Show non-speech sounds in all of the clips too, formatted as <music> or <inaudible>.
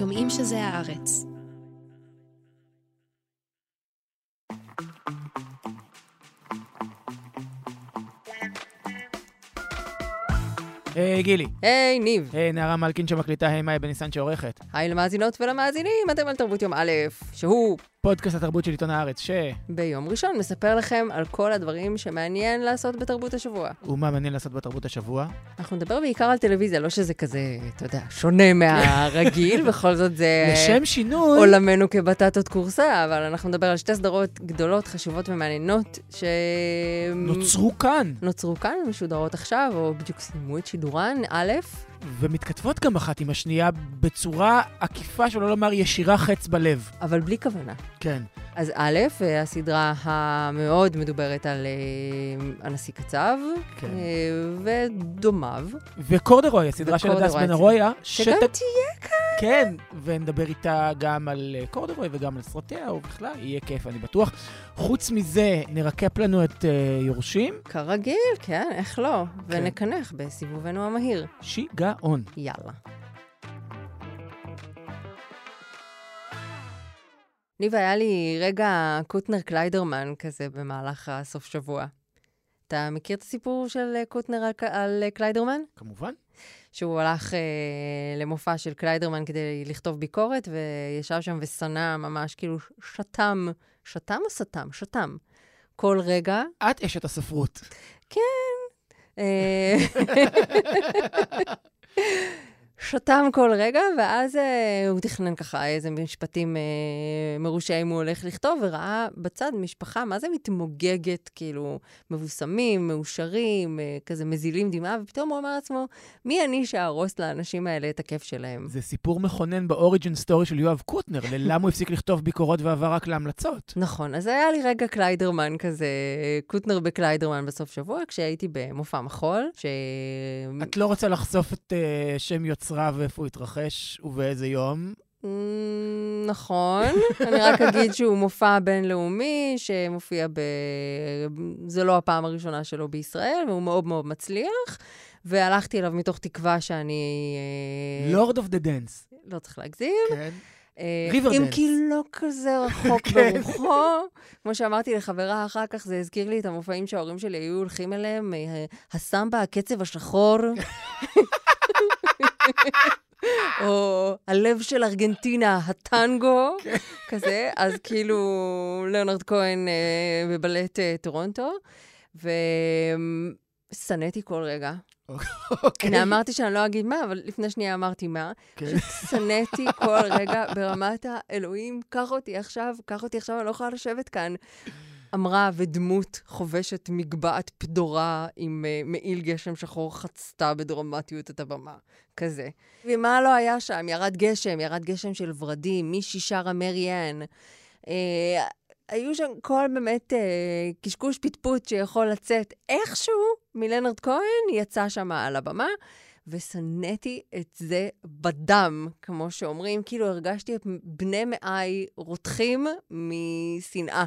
שומעים שזה הארץ. היי, גילי. היי, ניב. היי, נערה מלכין שמקליטה, היי, מאי בניסן שעורכת. היי למאזינות ולמאזינים, אתם על תרבות יום א', שהוא פודקאסט התרבות של עיתון הארץ, ש... ביום ראשון מספר לכם על כל הדברים שמעניין לעשות בתרבות השבוע. ומה מעניין לעשות בתרבות השבוע? אנחנו נדבר בעיקר על טלוויזיה, לא שזה כזה, אתה יודע, שונה מהרגיל, <laughs> בכל זאת זה לשם שינוי... עולמנו כבטטות קורסה, אבל אנחנו נדבר על שתי סדרות גדולות, חשובות ומעניינות, ש... נוצרו כאן, נוצרו כאן, משודרות עכשיו, או בדיוק סיימו את שידורן, א', ומתכתבות גם אחת עם השנייה בצורה עקיפה, שלא לומר ישירה חץ בלב. אבל בלי כוונה. כן. אז א', הסדרה המאוד מדוברת על אה, הנשיא קצב, כן. אה, ודומיו, וקורדרוי, הסדרה של הדס בן ארויה, שגם שת- תהיה כאן. כן, ונדבר איתה גם על אה, קורדרוי וגם על סרטיה, ובכלל, יהיה כיף, אני בטוח. חוץ מזה, נרקפ לנו את אה, יורשים, כרגיל, כן, איך לא? כן. ונקנח בסיבובנו המהיר. שיגעון. יאללה. ניב, היה לי רגע קוטנר קליידרמן כזה במהלך הסוף שבוע. אתה מכיר את הסיפור של אה, קוטנר על, על אה, קליידרמן? כמובן. שהוא הלך אה, למופע של קליידרמן כדי לכתוב ביקורת, וישב שם ושנא ממש, כאילו, שתם, שתם או סתם? שתם. כל רגע. את אשת הספרות. אה, <laughs> <laughs> שתם כל רגע, ואז אה, הוא תכנן ככה איזה משפטים אה, מרושעים הוא הולך לכתוב, וראה בצד משפחה, מה זה מתמוגגת, כאילו, מבוסמים, מאושרים, אה, כזה מזילים דמעה, ופתאום הוא אמר לעצמו, מי אני שאהרוס לאנשים האלה את הכיף שלהם? זה סיפור מכונן ב origin story של יואב קוטנר, ללמה הוא הפסיק לכתוב ביקורות ועבר רק להמלצות. <laughs> נכון, אז היה לי רגע קליידרמן כזה, קוטנר בקליידרמן בסוף שבוע, כשהייתי במופע מחול, ש... את לא רוצה לחשוף את uh, שם יוצריו ואיפה הוא התרחש ובאיזה יום. Mm, נכון, <laughs> אני רק אגיד שהוא מופע בינלאומי, שמופיע ב... זה לא הפעם הראשונה שלו בישראל, והוא מאוד מאוד מצליח, והלכתי אליו מתוך תקווה שאני... אה, Lord of the Dance. לא צריך להגזים. כן. אה, Riverdance. אם כי לא כזה רחוק <laughs> כן. ברוחו. כמו שאמרתי לחברה אחר כך, זה הזכיר לי את המופעים שההורים שלי היו הולכים אליהם, אה, הסמבה, הקצב השחור. <laughs> או הלב של ארגנטינה, הטנגו, כזה. אז כאילו, ליאונרד כהן אה, בבלט אה, טורונטו, ושנאתי כל רגע. אוקיי. הנה, אמרתי שאני לא אגיד מה, אבל לפני שנייה אמרתי מה. כן. שנאתי כל רגע ברמת האלוהים, קח אותי עכשיו, קח אותי עכשיו, אני לא יכולה לשבת כאן. אמרה, ודמות חובשת מגבעת פדורה עם uh, מעיל גשם שחור חצתה בדרמטיות את הבמה. כזה. ומה לא היה שם? ירד גשם, ירד גשם של ורדים, מישהי שרה מריאן. Uh, היו שם כל באמת uh, קשקוש פטפוט שיכול לצאת איכשהו מלאונרד כהן, יצא שם על הבמה. ושנאתי את זה בדם, כמו שאומרים, כאילו הרגשתי את בני מעיי רותחים משנאה.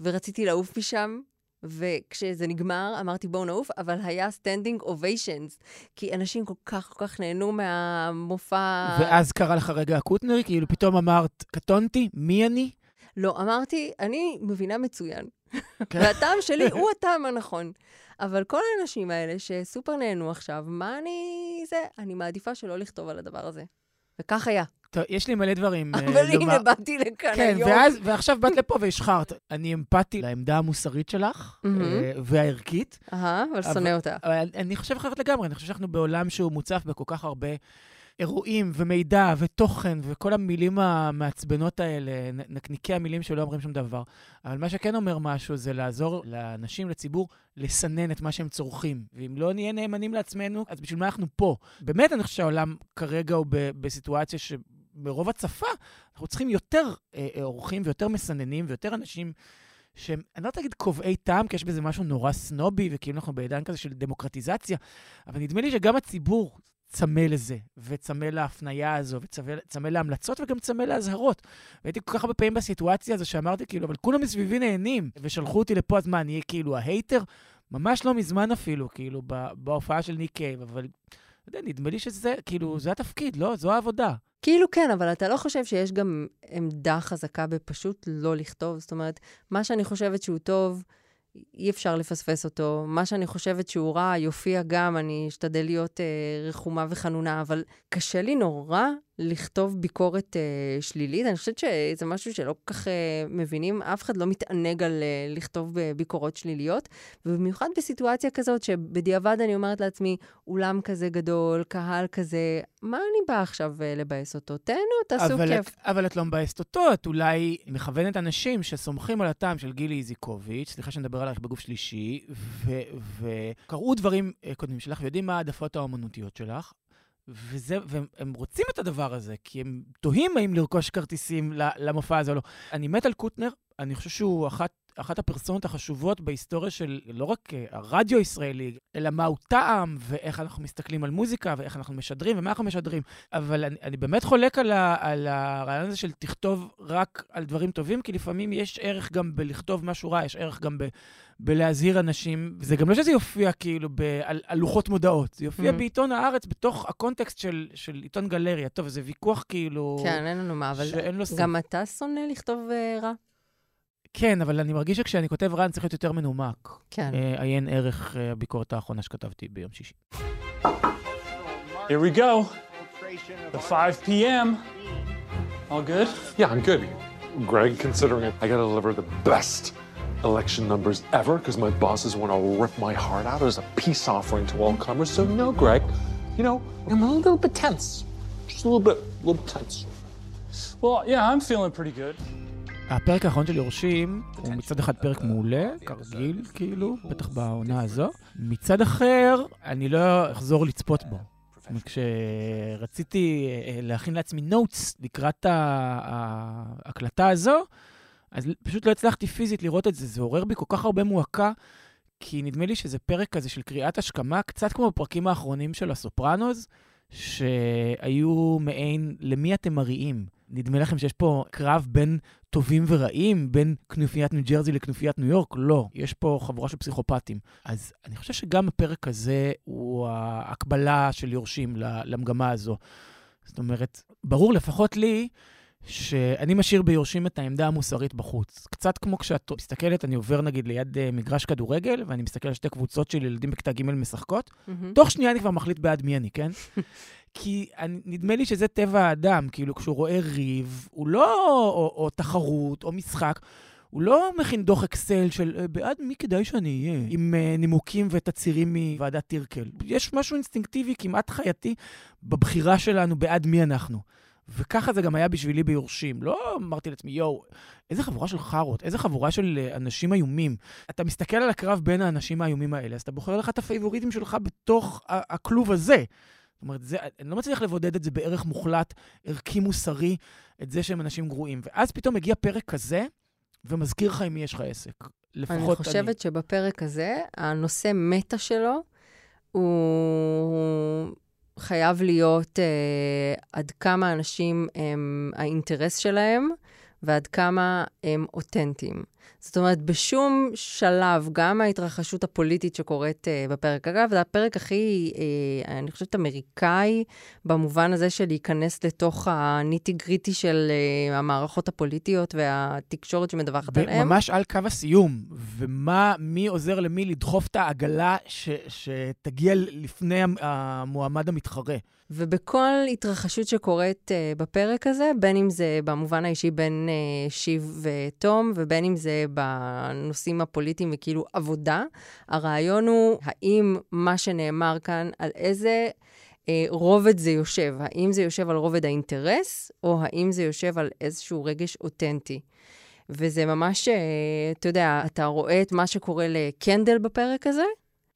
ורציתי לעוף משם, וכשזה נגמר, אמרתי בואו נעוף, אבל היה standing ovations, כי אנשים כל כך כל כך נהנו מהמופע... ואז קרה לך רגע הקוטנרי, כאילו פתאום אמרת, קטונתי, מי אני? לא, אמרתי, אני מבינה מצוין. כן. <laughs> והטעם שלי הוא הטעם הנכון. אבל כל האנשים האלה שסופר נהנו עכשיו, מה אני... זה, אני מעדיפה שלא לכתוב על הדבר הזה. וכך היה. טוב, יש לי מלא דברים אה, אבל לומר. הנה, באתי לכאן כן, היום. ואז, ועכשיו באת לפה והשחרת. אני אמפתי לעמדה המוסרית שלך. אה, והערכית. אהה, אבל שונא אותה. אני חושב אחרת לגמרי, אני חושב שאנחנו בעולם שהוא מוצף בכל כך הרבה אירועים ומידע ותוכן וכל המילים המעצבנות האלה, נקניקי המילים שלא אומרים שום דבר. אבל מה שכן אומר משהו זה לעזור לאנשים, לציבור, לסנן את מה שהם צורכים. ואם לא נהיה נאמנים לעצמנו, אז בשביל מה אנחנו פה? באמת, אני חושב שהעולם כרגע הוא בסיטואציה ש... הצפה, אנחנו צריכים יותר אה, אה, אורחים ויותר מסננים ויותר אנשים שהם, אני לא רוצה להגיד קובעי טעם, כי יש בזה משהו נורא סנובי, וכאילו אנחנו בעידן כזה של דמוקרטיזציה, אבל נדמה לי שגם הציבור צמא לזה, וצמא להפניה הזו, וצמא להמלצות וגם צמא להזהרות. והייתי כל כך הרבה פעמים בסיטואציה הזו שאמרתי, כאילו, אבל כולם מסביבי נהנים, ושלחו אותי לפה, אז מה, אני אהיה כאילו ה hater? ממש לא מזמן אפילו, כאילו, בהופעה של ניק קייב, אבל, אתה יודע, נדמה לי שזה, כאילו, זה התפקיד, לא? זו העבודה. כאילו כן, אבל אתה לא חושב שיש גם עמדה חזקה בפשוט לא לכתוב? זאת אומרת, מה שאני חושבת שהוא טוב, אי אפשר לפספס אותו. מה שאני חושבת שהוא רע, יופיע גם, אני אשתדל להיות אה, רחומה וחנונה, אבל קשה לי נורא לכתוב ביקורת אה, שלילית. אני חושבת שזה משהו שלא כל כך אה, מבינים, אף אחד לא מתענג על אה, לכתוב ביקורות שליליות, ובמיוחד בסיטואציה כזאת שבדיעבד אני אומרת לעצמי, אולם כזה גדול, קהל כזה, מה אני באה עכשיו אה, לבאס אותו? תהנו, תעשו אבל כיף. את, אבל את לא מבאסת אותו, את אולי מכוונת אנשים שסומכים על הטעם של גילי איזיקוביץ', סליחה שאני מדבר עלייך בגוף שלישי, וקראו דברים אה, קודמים שלך ויודעים מה העדפות האומנותיות שלך, וזה, והם רוצים את הדבר הזה, כי הם תוהים האם לרכוש כרטיסים למופע הזה או לא. אני מת על קוטנר, אני חושב שהוא אחת, אחת הפרסונות החשובות בהיסטוריה של לא רק אה, הרדיו הישראלי, אלא מהו טעם, ואיך אנחנו מסתכלים על מוזיקה, ואיך אנחנו משדרים, ומה אנחנו משדרים. אבל אני, אני באמת חולק על, ה, על הרעיון הזה של תכתוב רק על דברים טובים, כי לפעמים יש ערך גם בלכתוב משהו רע, יש ערך גם ב... בלהזהיר אנשים. זה גם לא שזה יופיע כאילו ב, על, על לוחות מודעות, זה יופיע mm-hmm. בעיתון הארץ, בתוך הקונטקסט של, של עיתון גלריה. טוב, זה ויכוח כאילו... כן, אין לנו מה, אבל גם אתה שונא לכתוב uh, רע? כן, אבל אני מרגיש שכשאני כותב רע, אני צריך להיות יותר מנומק. כן. Uh, עיין ערך uh, הביקורת האחרונה שכתבתי ביום שישי. Here we go. The 5 p.m. All good? Yeah, I'm good. Greg, considering it, I gotta deliver the best election numbers ever because my bosses want to rip my heart out as a peace offering to all comers. So, no, Greg, you know, I'm a little bit tense. Just a little bit, a little bit tense. Well, yeah, I'm feeling pretty good. הפרק האחרון של יורשים הוא מצד אחד פרק מעולה, כרגיל, כאילו, בטח בעונה הזו. מצד אחר, אני לא אחזור לצפות בו. כשרציתי להכין לעצמי נוטס לקראת ההקלטה הזו, אז פשוט לא הצלחתי פיזית לראות את זה. זה עורר בי כל כך הרבה מועקה, כי נדמה לי שזה פרק כזה של קריאת השכמה, קצת כמו בפרקים האחרונים של הסופרנוז, שהיו מעין למי אתם מריעים. נדמה לכם שיש פה קרב בין טובים ורעים, בין כנופיית ניו ג'רזי לכנופיית ניו יורק? לא, יש פה חבורה של פסיכופטים. אז אני חושב שגם הפרק הזה הוא ההקבלה של יורשים למגמה הזו. זאת אומרת, ברור לפחות לי שאני משאיר ביורשים את העמדה המוסרית בחוץ. קצת כמו כשאת מסתכלת, אני עובר נגיד ליד uh, מגרש כדורגל, ואני מסתכל על שתי קבוצות של ילדים בכיתה ג' משחקות, mm-hmm. תוך שנייה אני כבר מחליט בעד מי אני, כן? <laughs> כי אני, נדמה לי שזה טבע האדם, כאילו כשהוא רואה ריב, הוא לא, או, או תחרות, או משחק, הוא לא מכין דוח אקסל של אה, בעד מי כדאי שאני אהיה, עם uh, נימוקים ותצהירים מוועדת טירקל. יש משהו אינסטינקטיבי, כמעט חייתי, בבחירה שלנו בעד מי אנחנו. וככה זה גם היה בשבילי ביורשים. לא אמרתי לעצמי, יואו, איזה חבורה של חארות, איזה חבורה של אה, אנשים איומים. אתה מסתכל על הקרב בין האנשים האיומים האלה, אז אתה בוחר לך את הפייבוריטים שלך בתוך הכלוב הזה. זאת אומרת, זה, אני לא מצליח לבודד את זה בערך מוחלט, ערכי מוסרי, את זה שהם אנשים גרועים. ואז פתאום מגיע פרק כזה, ומזכיר לך עם מי יש לך עסק. לפחות אני חושבת אני... שבפרק הזה, הנושא מטה שלו הוא חייב להיות אה, עד כמה אנשים הם האינטרס שלהם ועד כמה הם אותנטיים. זאת אומרת, בשום שלב, גם ההתרחשות הפוליטית שקורית uh, בפרק, אגב, זה הפרק הכי, uh, אני חושבת, אמריקאי, במובן הזה של להיכנס לתוך הניטי גריטי של uh, המערכות הפוליטיות והתקשורת שמדווחת עליהן. ממש על קו הסיום, ומה, מי עוזר למי לדחוף את העגלה ש, שתגיע לפני המועמד המתחרה. ובכל התרחשות שקורית uh, בפרק הזה, בין אם זה במובן האישי בין uh, שיב ותום, ובין אם זה בנושאים הפוליטיים וכאילו עבודה, הרעיון הוא האם מה שנאמר כאן, על איזה אה, רובד זה יושב. האם זה יושב על רובד האינטרס, או האם זה יושב על איזשהו רגש אותנטי. וזה ממש, אה, אתה יודע, אתה רואה את מה שקורה לקנדל בפרק הזה,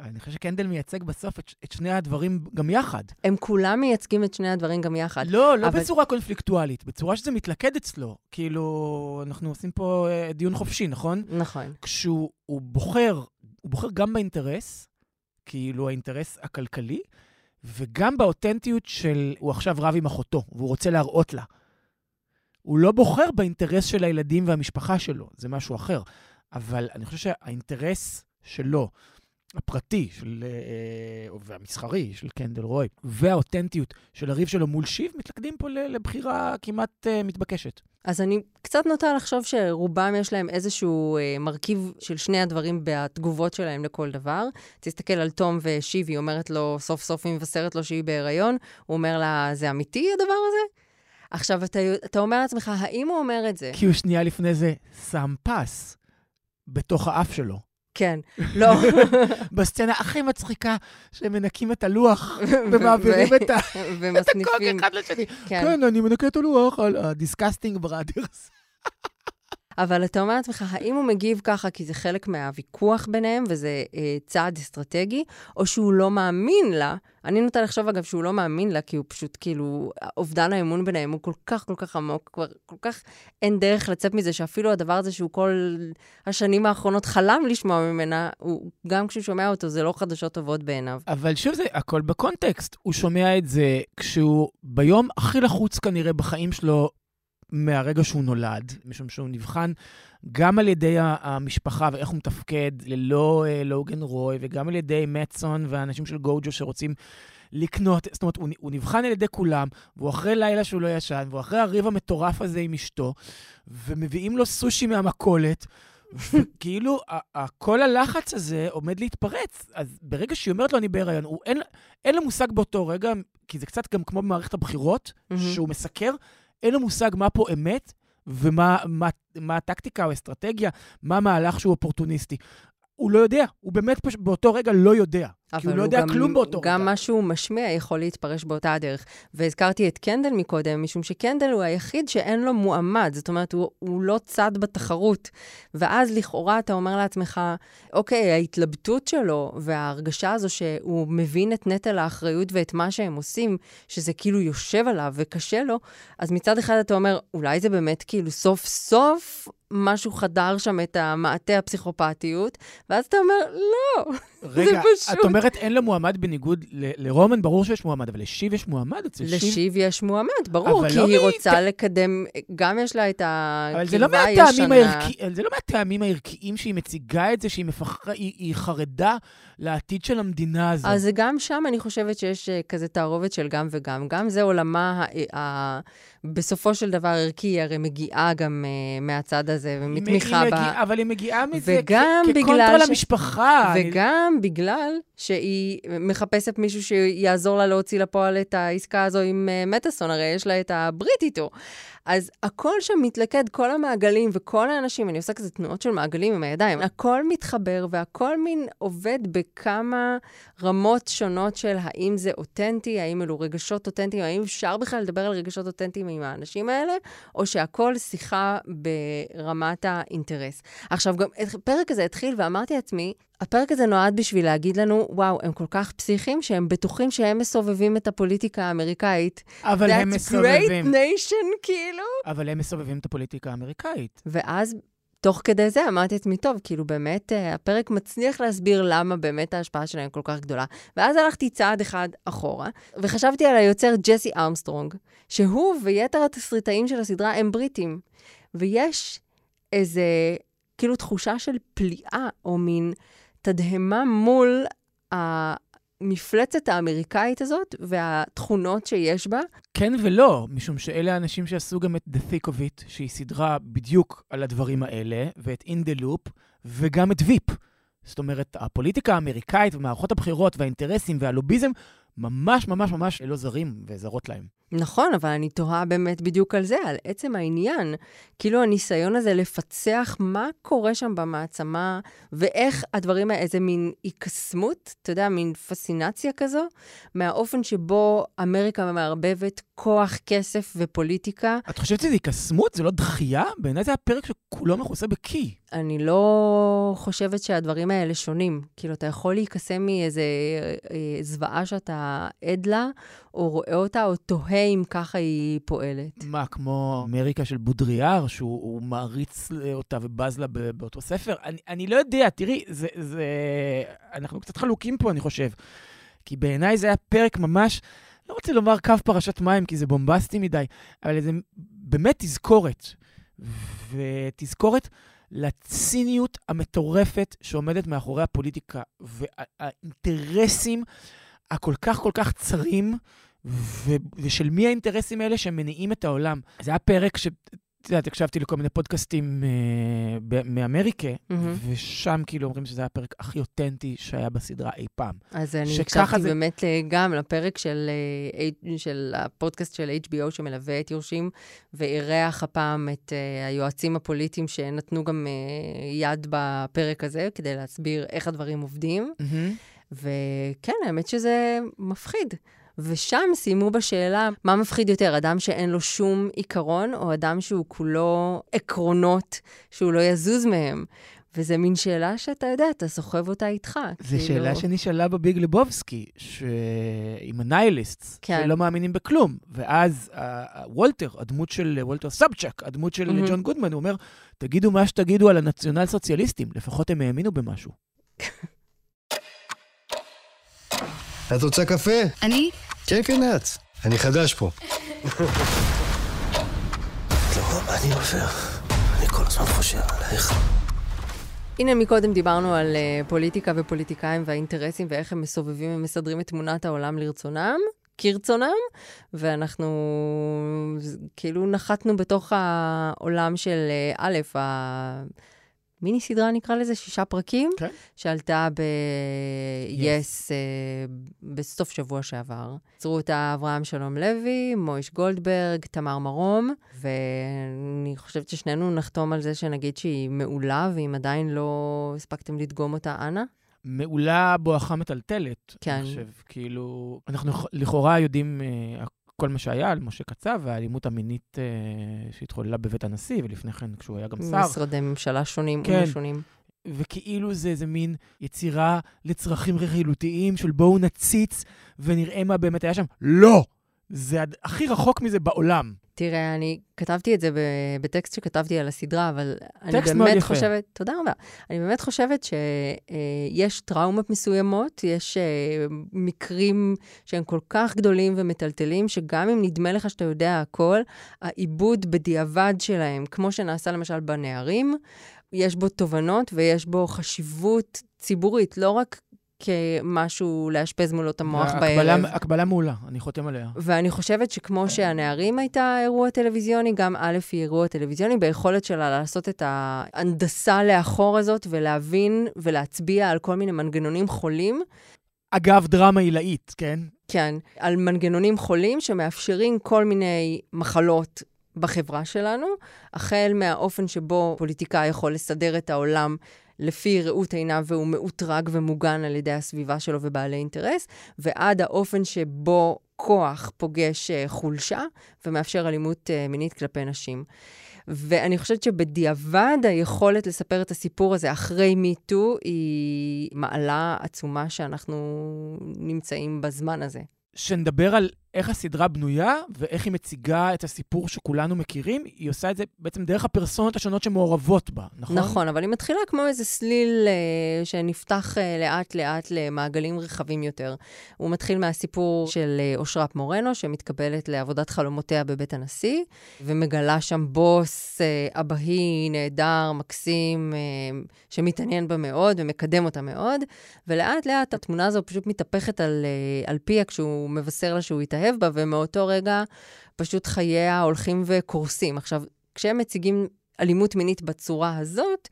אני חושב שקנדל מייצג בסוף את, את שני הדברים גם יחד. הם כולם מייצגים את שני הדברים גם יחד. לא, לא אבל... בצורה קונפליקטואלית, בצורה שזה מתלכד אצלו. כאילו, אנחנו עושים פה uh, דיון חופשי, נכון? נכון. כשהוא בוחר, הוא בוחר גם באינטרס, כאילו האינטרס הכלכלי, וגם באותנטיות של הוא עכשיו רב עם אחותו, והוא רוצה להראות לה. הוא לא בוחר באינטרס של הילדים והמשפחה שלו, זה משהו אחר. אבל אני חושב שהאינטרס שלו, הפרטי של, אה, והמסחרי של קנדל רוי, והאותנטיות של הריב שלו מול שיב, מתלכדים פה לבחירה כמעט אה, מתבקשת. אז אני קצת נוטה לחשוב שרובם יש להם איזשהו אה, מרכיב של שני הדברים בתגובות שלהם לכל דבר. תסתכל על תום ושיב, היא אומרת לו, סוף סוף היא מבשרת לו שהיא בהיריון, הוא אומר לה, זה אמיתי הדבר הזה? עכשיו, אתה, אתה אומר לעצמך, האם הוא אומר את זה? כי הוא שנייה לפני זה שם פס בתוך האף שלו. כן, <laughs> לא. בסצנה הכי מצחיקה, שהם מנקים את הלוח ומעבירים את <laughs> הקוק אחד לשני. כן, אני מנקה את הלוח על ה-disgusting brothers. אבל אתה אומר לעצמך, האם הוא מגיב ככה כי זה חלק מהוויכוח ביניהם וזה אה, צעד אסטרטגי, או שהוא לא מאמין לה? אני נוטה לחשוב, אגב, שהוא לא מאמין לה, כי הוא פשוט, כאילו, אובדן האמון ביניהם הוא כל כך כל כך עמוק, כבר כל כך אין דרך לצאת מזה, שאפילו הדבר הזה שהוא כל השנים האחרונות חלם לשמוע ממנה, הוא, גם כשהוא שומע אותו, זה לא חדשות טובות בעיניו. אבל שוב, זה הכל בקונטקסט. הוא שומע את זה כשהוא ביום הכי לחוץ כנראה בחיים שלו, מהרגע שהוא נולד, משום שהוא נבחן גם על ידי המשפחה ואיך הוא מתפקד ללא uh, לוגן רוי, וגם על ידי מצון והאנשים של גוג'ו שרוצים לקנות, זאת אומרת, הוא, הוא נבחן על ידי כולם, והוא אחרי לילה שהוא לא ישן, והוא אחרי הריב המטורף הזה עם אשתו, ומביאים לו סושי מהמכולת. וכאילו, כל הלחץ הזה עומד להתפרץ. אז ברגע שהיא אומרת לו, אני בהיריון, אין, אין לו מושג באותו רגע, כי זה קצת גם כמו במערכת הבחירות. שהוא מסקר, אין לו מושג מה פה אמת ומה מה, מה הטקטיקה או אסטרטגיה, מה המהלך שהוא אופורטוניסטי. הוא לא יודע, הוא באמת פשוט באותו רגע לא יודע. כי הוא לא יודע גם, כלום באותו רגע. גם מה שהוא משמיע יכול להתפרש באותה הדרך. והזכרתי את קנדל מקודם, משום שקנדל הוא היחיד שאין לו מועמד. זאת אומרת, הוא, הוא לא צד בתחרות. ואז לכאורה אתה אומר לעצמך, אוקיי, ההתלבטות שלו וההרגשה הזו שהוא מבין את נטל האחריות ואת מה שהם עושים, שזה כאילו יושב עליו וקשה לו, אז מצד אחד אתה אומר, אולי זה באמת כאילו סוף סוף משהו חדר שם את המעטה הפסיכופתיות, ואז אתה אומר, לא, רגע, פשוט... את אומרת אין לו מועמד בניגוד ל- לרומן, ברור שיש מועמד, אבל לשיב יש מועמד? לשיב שיב יש מועמד, ברור, כי לא היא רוצה ת... לקדם, גם יש לה את הקרבה הישנה. אבל זה לא מהטעמים הערכיים שהיא מציגה את זה, שהיא מפח... היא, היא חרדה לעתיד של המדינה הזאת. אז גם שם אני חושבת שיש אה, כזה תערובת של גם וגם. גם זה עולמה, ה... בסופו של דבר ערכי, היא הרי מגיעה גם uh, מהצד הזה, ומתמיכה בה. אבל היא מגיעה מזה כקונטרה ש... למשפחה. וגם אני... בגלל שהיא מחפשת מישהו שיעזור לה להוציא לפועל את העסקה הזו עם uh, מטאסון, הרי יש לה את הברית איתו. אז הכל שם מתלכד, כל המעגלים וכל האנשים, אני עושה כזה תנועות של מעגלים עם הידיים, הכל מתחבר והכל מין עובד בכמה רמות שונות של האם זה אותנטי, האם אלו רגשות אותנטיים, האם אפשר בכלל לדבר על רגשות אותנטיים עם האנשים האלה, או שהכל שיחה ברמת האינטרס. עכשיו, גם הפרק הזה התחיל ואמרתי לעצמי, הפרק הזה נועד בשביל להגיד לנו, וואו, הם כל כך פסיכים שהם בטוחים שהם מסובבים את הפוליטיקה האמריקאית. אבל הם מסובבים. That's great nation, כאילו. אבל הם מסובבים את הפוליטיקה האמריקאית. ואז, תוך כדי זה, אמרתי לעצמי, טוב, כאילו באמת, uh, הפרק מצליח להסביר למה באמת ההשפעה שלהם כל כך גדולה. ואז הלכתי צעד אחד אחורה, וחשבתי על היוצר ג'סי ארמסטרונג, שהוא ויתר התסריטאים של הסדרה הם בריטים. ויש איזה, כאילו, תחושה של פליאה, או מין... תדהמה מול המפלצת האמריקאית הזאת והתכונות שיש בה. כן ולא, משום שאלה האנשים שעשו גם את The Thick of It, שהיא סדרה בדיוק על הדברים האלה, ואת In the Loop, וגם את ויפ. זאת אומרת, הפוליטיקה האמריקאית ומערכות הבחירות והאינטרסים והלוביזם ממש ממש ממש לא זרים וזרות להם. נכון, אבל אני תוהה באמת בדיוק על זה, על עצם העניין. כאילו הניסיון הזה לפצח מה קורה שם במעצמה, ואיך הדברים האלה, איזה מין היקסמות, אתה יודע, מין פסינציה כזו, מהאופן שבו אמריקה מערבבת כוח, כסף ופוליטיקה. את חושבת שזה היקסמות? זה לא דחייה? בעיניי זה הפרק שכולו מכוסה בקי. אני לא חושבת שהדברים האלה שונים. כאילו, אתה יכול להיקסם מאיזה אה, זוועה שאתה עד לה, או רואה אותה, או תוהה אם ככה היא פועלת. מה, כמו אמריקה של בודריאר, שהוא מעריץ אותה ובז לה באותו ספר? אני, אני לא יודע, תראי, זה, זה... אנחנו קצת חלוקים פה, אני חושב. כי בעיניי זה היה פרק ממש, לא רוצה לומר קו פרשת מים, כי זה בומבסטי מדי, אבל זה באמת תזכורת. ותזכורת לציניות המטורפת שעומדת מאחורי הפוליטיקה והאינטרסים הכל כך כל כך צרים, ו- ושל מי האינטרסים האלה שמניעים את העולם. זה היה פרק ש... את יודעת, הקשבתי לכל מיני פודקאסטים אה, ב- מאמריקה, מהמם. ושם כאילו אומרים שזה היה הפרק הכי אותנטי שהיה בסדרה אי פעם. אז אני הקשבתי זה- באמת אה, גם לפרק של, אה, של הפודקאסט של HBO שמלווה את יורשים, ואירח הפעם את אה, היועצים הפוליטיים שנתנו גם אה, יד בפרק הזה, כדי להסביר איך הדברים עובדים. וכן, האמת שזה מפחיד. ושם סיימו בשאלה, מה מפחיד יותר, אדם שאין לו שום עיקרון, או אדם שהוא כולו עקרונות שהוא לא יזוז מהם? וזו מין שאלה שאתה יודע, אתה סוחב אותה איתך. זו כאילו- שאלה שנשאלה ב Big Lebowski, ש... עם ה nihilists, כן. שלא מאמינים בכלום. ואז ה- ה- וולטר, הדמות של וולטר סאבצ'ק, הדמות של מהמם. ג'ון גודמן, הוא אומר, תגידו מה שתגידו על ה national סוציאליסטים, לפחות הם האמינו במשהו. את רוצה קפה? אני? כן, כן, את. אני חדש פה. לא, אני עובר. אני כל הזמן חושב עלייך. הנה, מקודם דיברנו על uh, פוליטיקה ופוליטיקאים והאינטרסים ואיך הם מסובבים ומסדרים את תמונת העולם לרצונם, כרצונם, ואנחנו כאילו נחתנו בתוך העולם של uh, א', המיני סדרה נקרא לזה, שישה פרקים, כן. שעלתה ב-yes uh, בסוף שבוע שעבר. יצרו אותה אברהם שלום לוי, מויש גולדברג, תמר מרום, ואני חושבת ששנינו נחתום על זה שנגיד שהיא מעולה, ואם עדיין לא הספקתם לדגום אותה, אנא. מעולה בואכה מטלטלת. כן. אני חושב, כאילו, אנחנו לכ- לכאורה יודעים אה, כל מה שהיה על משה קצב והאלימות המינית אה, שהתחוללה בבית הנשיא, ולפני כן כשהוא היה גם שר. משרדי ממשלה שונים כן. ומשונים. וכאילו זה איזה מין יצירה לצרכים רכילותיים של בואו נציץ ונראה מה באמת היה שם. לא! זה הכי רחוק מזה בעולם. תראה, אני כתבתי את זה בטקסט שכתבתי על הסדרה, אבל אני טקסט מאוד באמת יפה. חושבת, תודה רבה. אני באמת חושבת שיש טראומות מסוימות, יש אה, מקרים שהם כל כך גדולים ומטלטלים, שגם אם נדמה לך שאתה יודע הכל, העיבוד בדיעבד שלהם, כמו שנעשה למשל בנערים, יש בו תובנות ויש בו חשיבות ציבורית, לא רק כמשהו לאשפז מולו את המוח בערב. הקבלה מעולה, אני חותם עליה. ואני חושבת שכמו שהנערים הייתה אירוע טלוויזיוני, גם א' היא אירוע טלוויזיוני, ביכולת שלה לעשות את ההנדסה לאחור הזאת ולהבין ולהצביע על כל מיני מנגנונים חולים. אגב, דרמה עילאית, כן? כן, על מנגנונים חולים שמאפשרים כל מיני מחלות בחברה שלנו, החל מהאופן שבו פוליטיקאי יכול לסדר את העולם לפי ראות עיניו והוא מאותרג ומוגן על ידי הסביבה שלו ובעלי אינטרס, ועד האופן שבו כוח פוגש אה, חולשה ומאפשר אלימות אה, מינית כלפי נשים. ואני חושבת שבדיעבד היכולת לספר את הסיפור הזה אחרי מיטו היא מעלה עצומה שאנחנו נמצאים בזמן הזה. שנדבר על איך הסדרה בנויה ואיך היא מציגה את הסיפור שכולנו מכירים, היא עושה את זה בעצם דרך הפרסונות השונות שמעורבות בה, נכון? נכון, אבל היא מתחילה כמו איזה סליל אה, שנפתח אה, לאט-לאט למעגלים רחבים יותר. הוא מתחיל מהסיפור של אה, אושרת מורנו, שמתקבלת לעבודת חלומותיה בבית הנשיא, ומגלה שם בוס אה, אבהי, נהדר, מקסים, אה, שמתעניין בה מאוד ומקדם אותה מאוד, ולאט-לאט התמונה הזו פשוט מתהפכת על, אה, על פיה כשהוא מבשר לה שהוא התאהב בה, ומאותו רגע פשוט חייה הולכים וקורסים. עכשיו, כשהם מציגים אלימות מינית בצורה הזאת,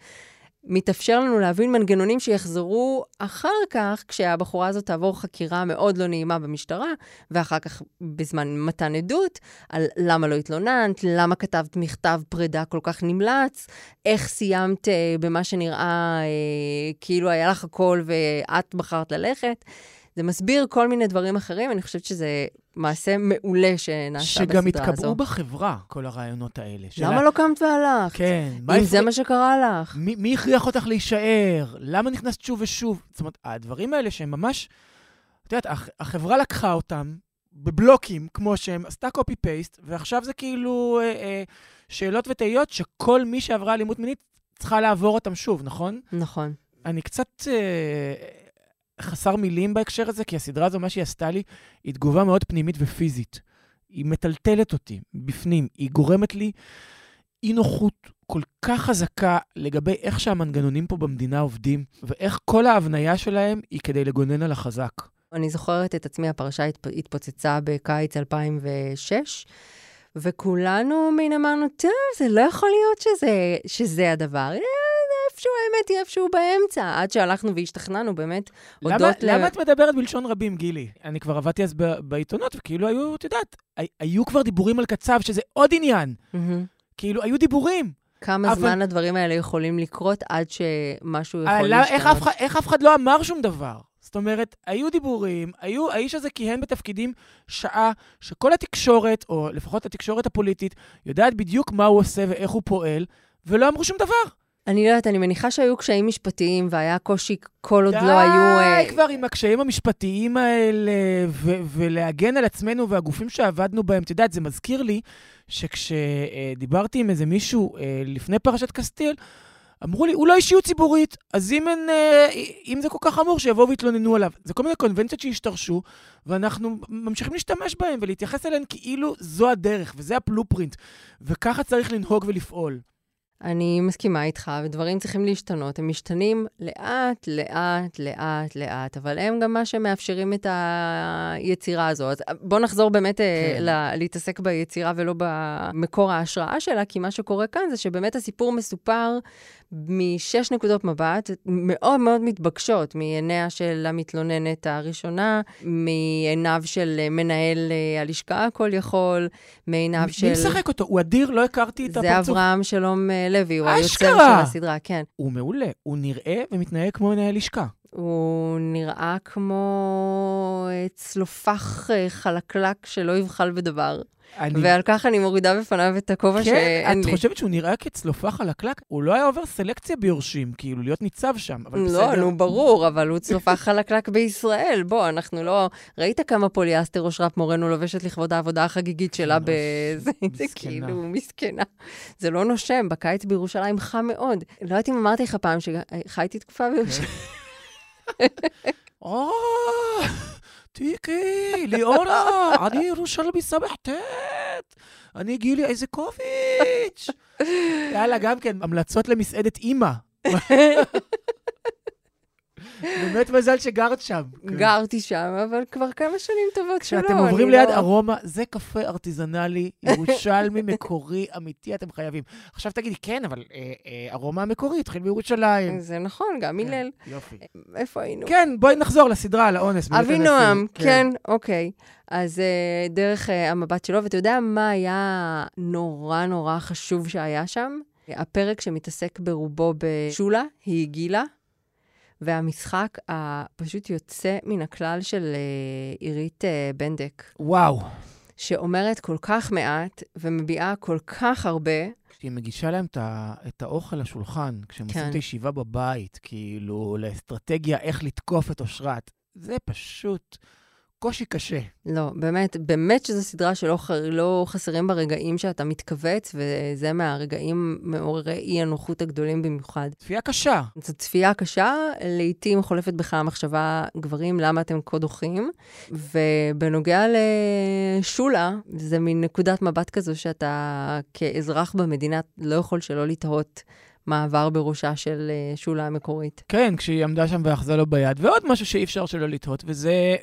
מתאפשר לנו להבין מנגנונים שיחזרו אחר כך, כשהבחורה הזאת תעבור חקירה מאוד לא נעימה במשטרה, ואחר כך בזמן מתן עדות, על למה לא התלוננת, למה כתבת מכתב פרידה כל כך נמלץ, איך סיימת אה, במה שנראה אה, כאילו היה לך הכל ואת בחרת ללכת. זה מסביר כל מיני דברים אחרים, אני חושבת שזה מעשה מעולה שנעשה בסדרה שגם הזו. התקבעו בחברה, כל הרעיונות האלה. של למה לא קמת והלכת? כן. אם הפריע- זה מה שקרה לך. מי, מי הכריח אותך להישאר? למה נכנסת שוב ושוב? זאת אומרת, הדברים האלה שהם ממש... את יודעת, הח- החברה לקחה אותם בבלוקים, כמו שהם, עשתה קופי-פייסט, ועכשיו זה כאילו אה, אה, שאלות ותהיות שכל מי שעברה אלימות מינית צריכה לעבור אותם שוב, נכון? נכון. אני קצת אה, חסר מילים בהקשר הזה, כי הסדרה הזו, מה שהיא עשתה לי, היא תגובה מאוד פנימית ופיזית. היא מטלטלת אותי בפנים, היא גורמת לי אי נוחות כל כך חזקה לגבי איך שהמנגנונים פה במדינה עובדים, ואיך כל ההבניה שלהם היא כדי לגונן על החזק. אני זוכרת את עצמי, הפרשה התפ... התפוצצה בקיץ 2006, וכולנו מין אמרנו, טוב, זה לא יכול להיות שזה, שזה הדבר. אה, איפשהו האמת היא איפשהו באמצע, עד שהלכנו והשתכנענו באמת, למה, הודות ל... למה את מדברת בלשון רבים, גילי? אני כבר עבדתי אז ב- בעיתונות, וכאילו היו, את יודעת, הי- היו כבר דיבורים על קצב, שזה עוד עניין. מהמם. כאילו, היו דיבורים. כמה אבל- זמן הדברים האלה יכולים לקרות עד שמשהו יכול אבל להשתנות? איך אף, איך אף אחד לא אמר שום דבר? זאת אומרת, היו דיבורים, היו, האיש הזה כיהן בתפקידים שעה שכל התקשורת, או לפחות התקשורת הפוליטית, יודעת בדיוק מה הוא עושה ואיך הוא פועל, ולא אמרו שום דבר. אני לא יודעת, אני מניחה שהיו קשיים משפטיים והיה קושי כל עוד לא היו... אה, די כבר עם הקשיים המשפטיים האלה, ו- ולהגן על עצמנו והגופים שעבדנו בהם. את יודעת, זה מזכיר לי שכשדיברתי עם איזה מישהו אה, לפני פרשת קסטיאל, אמרו לי, לא אישיות ציבורית, אז אם, אין, אה, אם זה כל כך חמור, שיבואו ויתלוננו עליו. זה כל מיני קונבנציות שהשתרשו, ואנחנו ממשיכים להשתמש בהן ולהתייחס אליהן כאילו זו הדרך, וזה הפלופרינט, וככה צריך לנהוג ולפעול. אני מסכימה איתך, ודברים צריכים להשתנות. הם משתנים לאט, לאט, לאט, לאט, אבל הם גם מה שמאפשרים את היצירה הזו. אז בואו נחזור באמת כן. כן. ל- להתעסק ביצירה ולא במקור ההשראה שלה, כי מה שקורה כאן זה שבאמת הסיפור מסופר משש נקודות מבט מאוד מאוד מתבקשות, מעיניה של המתלוננת הראשונה, מעיניו של מנהל אה, הלשכה הכל יכול, מעיניו של... מי משחק אותו? הוא אדיר, לא הכרתי את זה הפרצוף. אברהם שלום אה, לוי, הוא היוצר! של הסדרה, כן. הוא מעולה, הוא נראה ומתנהג כמו מנהל לשכה. הוא נראה כמו אה, צלופח אה, חלקלק שלא יבחל בדבר. אני... ועל כך אני מורידה בפניו את הכובע כן, שאין את לי. חושבת שהוא נראה כצלופח חלקלק? הוא לא היה עובר סלקציה ביורשים, כאילו, להיות ניצב שם, אבל בסדר. לא, נו, ברור, אבל הוא צלופח חלקלק בישראל. בוא, אנחנו לא... ראית כמה פוליאסטר אושרת מורנו לובשת לכבוד העבודה החגיגית שלה בזה? זה. כאילו, מסכנה. זה לא נושם, בקיץ בירושלים חם מאוד. לא יודעת אם אמרתי לך פעם שחייתי תקופה בירושלים. תיקי, ליאורה, אני ירושלמי סמך ט', אני גילי איזקוביץ'. יאללה, גם כן, המלצות למסעדת אימא. באמת מזל שגרת שם. גרתי שם, אבל כבר כמה שנים טובות שלא. כשאתם עוברים ליד לא- ארומה, זה קפה ארטיזנלי, ירושלמי <laughs> מקורי, אמיתי, אתם חייבים. עכשיו תגידי, כן, אבל אה, אה, ארומה המקורי התחיל בירושלים. זה נכון, גם הלל. יופי. איפה היינו? כן, בואי נחזור לסדרה, על האונס. בבית אבינועם, הנשיא. כן, אוקיי. אז דרך המבט שלו, ואתה יודע מה היה נורא נורא חשוב שהיה שם? הפרק שמתעסק ברובו בשולה, היא גילה, והמשחק הפשוט יוצא מן הכלל של uh, עירית uh, בנדק, וואו. שאומרת כל כך מעט ומביעה כל כך הרבה. כשהיא מגישה להם את, ה, את האוכל לשולחן, כשהם כן. עושים את הישיבה בבית, כאילו, לאסטרטגיה איך לתקוף את אושרת, זה פשוט קושי קשה. לא, באמת, באמת שזו סדרה שלא ח... לא חסרים בה רגעים שאתה מתכווץ, וזה מהרגעים מעוררי אי-הנוחות הגדולים במיוחד. צפייה קשה. זו צפייה קשה, לעתים חולפת בך המחשבה, גברים, למה אתם כה דוחים? ובנוגע לשולה, זה מין נקודת מבט כזו שאתה כאזרח במדינה לא יכול שלא לתהות מה עבר בראשה של אה, שולה המקורית. כן, כשהיא עמדה שם ואחזה לו ביד. ועוד משהו שאי אפשר שלא לתהות, וזה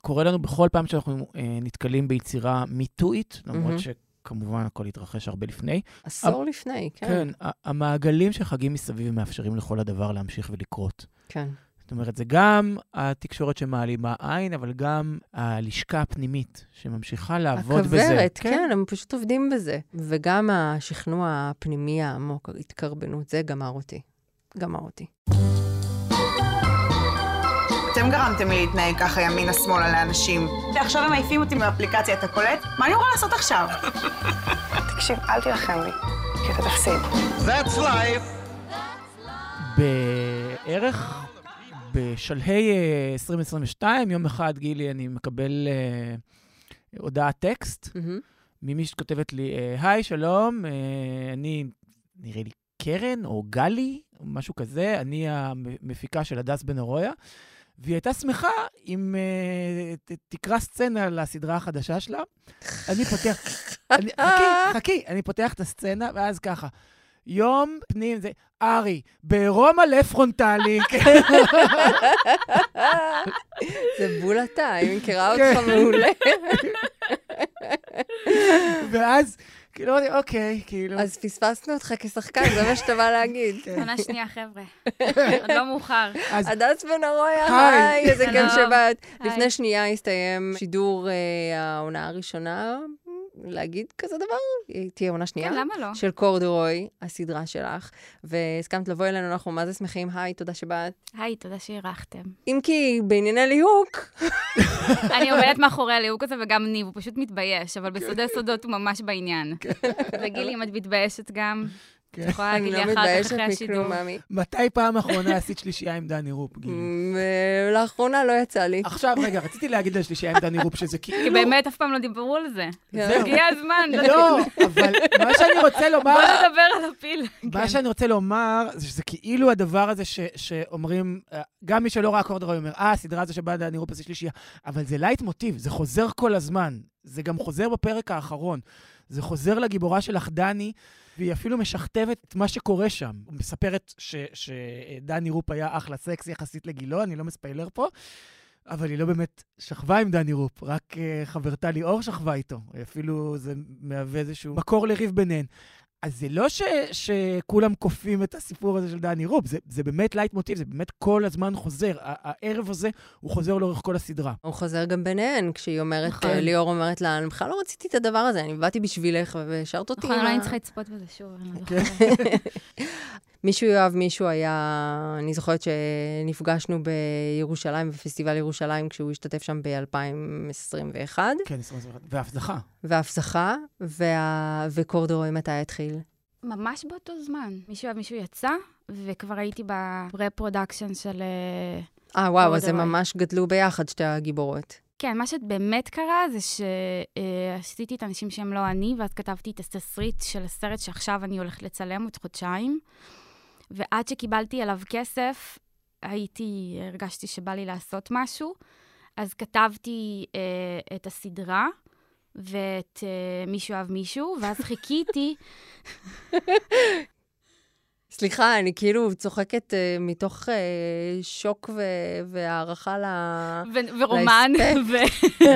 קורה לנו בכל פעם שאנחנו אה, נתקלים ביצירה מיטואית, למרות מהמם. שכמובן הכל התרחש הרבה לפני. עשור לפני, כן. כן, ה- המעגלים שחגים מסביב מאפשרים לכל הדבר להמשיך ולקרות. כן. זאת אומרת, זה גם התקשורת שמעלימה עין, אבל גם הלשכה הפנימית שממשיכה לעבוד בזה. הכוורת, כן, הם פשוט עובדים בזה. וגם השכנוע הפנימי העמוק, ההתקרבנות, זה גמר אותי. גמר אותי. אתם גרמתם לי להתנהג ככה ימינה-שמאלה לאנשים. ועכשיו הם מעיפים אותי מאפליקציה, אתה קולט? מה אני אמורה לעשות עכשיו? <laughs> תקשיב, אל תילחם לי, כי אתה תפסיד. בערך בשלהי אה, 2022, יום אחד, גילי, אני מקבל אה, הודעת טקסט מהמם. ממי שכותבת לי, אה, היי, שלום, אה, אני, נראה לי קרן או גלי, או משהו כזה, אני המפיקה של הדס בן ארויה, והיא הייתה שמחה אם ת- תקרא סצנה לסדרה החדשה שלה. אני פותח, אני- חכי, חכי, אני פותח את הסצנה, ואז ככה. יום פנים זה, ארי, בעירום הלב פרונטלי, זה בול אתה, היא מכירה כן. אותך מעולה. ואז, כאילו, אוקיי, כאילו, אז פספסנו אותך כשחקן, זה מה שאתה בא להגיד. עונה שנייה, חבר'ה. <laughs> עוד לא מאוחר. אז הדס בן ארויה, היי. איזה כיף. שבאת. לפני שנייה הסתיים שידור אה, העונה הראשונה, להגיד כזה דבר? תהיה עונה שנייה? כן, למה לא? של קורדרוי, הסדרה שלך, והסכמת לבוא אלינו, אנחנו מה זה שמחים. היי, תודה שבאת. היי, תודה שאירחתם. אם כי בענייני ליהוק, אני עומדת מאחורי הליהוק הזה, וגם ניב, הוא פשוט מתבייש, אבל בסודי סודות הוא ממש בעניין. וגילי, אם את מתביישת גם, את כן. יכולה אני להגיד לא לי אחר כך אחרי השידור. מתי פעם אחרונה עשית שלישייה עם דני רופ, גילי? ו- לאחרונה לא יצא לי. עכשיו, רגע, רציתי להגיד על שלישייה עם דני רופ, שזה כאילו... כי באמת אף פעם לא דיברו על זה. זהו. הגיע הזמן. לא, אבל מה שאני רוצה לומר... בוא נדבר על הפיל. מה כן. שאני רוצה לומר, זה שזה כאילו הדבר הזה ש, שאומרים, אה, גם מי שלא ראה קורדרוי אומר, אה, הסדרה הזו שבה דני רופ עושה שלישייה, אבל זה לייט מוטיב, זה חוזר כל הזמן. זה גם חוזר בפרק האחרון. זה חוזר לגיבורה שלך, דני, והיא אפילו משכתבת את מה שקורה שם. היא מספרת שדני רופ היה אחלה סקס יחסית לגילו, אני לא מספיילר פה. אבל היא לא באמת שכבה עם דני רופ, רק אה, חברתה ליאור שכבה איתו. אפילו זה מהווה איזשהו מקור לריב ביניהן. אז זה לא ש, שכולם כופים את הסיפור הזה של דני רופ, זה, זה באמת לייט מוטיב, זה באמת כל הזמן חוזר. ה- הערב הזה, הוא חוזר לאורך כל הסדרה. הוא חוזר גם ביניהן, כשהיא אומרת, נכון. אה, ליאור אומרת לה, אני בכלל לא רציתי את הדבר הזה, אני באתי בשבילך והשארת אותי. נכון, אולי ה-" אני צריכה לצפות בזה שוב. אני לא כן. זוכרת. <laughs> מישהו יאהב מישהו היה, אני זוכרת שנפגשנו בירושלים, בפסטיבל ירושלים, כשהוא השתתף שם ב-2021, כן, 21. ואף זכה. ואף זכה, וה... וקורדורוי מתי התחיל? ממש באותו זמן. מישהו מישהו יצא, וכבר הייתי ב pre-production של... אה, אה, וואו, אז הם. ממש גדלו ביחד, שתי הגיבורות. כן, מה שבאמת קרה זה שעשיתי את האנשים שהם לא אני, ואז כתבתי את התסריט של הסרט שעכשיו אני הולכת לצלם עוד חודשיים. ועד שקיבלתי עליו כסף, הייתי, הרגשתי שבא לי לעשות משהו. אז כתבתי אה, את הסדרה ואת אה, מישהו אהב מישהו, ואז חיכיתי, סליחה, אני כאילו צוחקת אה, מתוך אה, שוק ו... והערכה ל... ו- ורומן. ו... <laughs>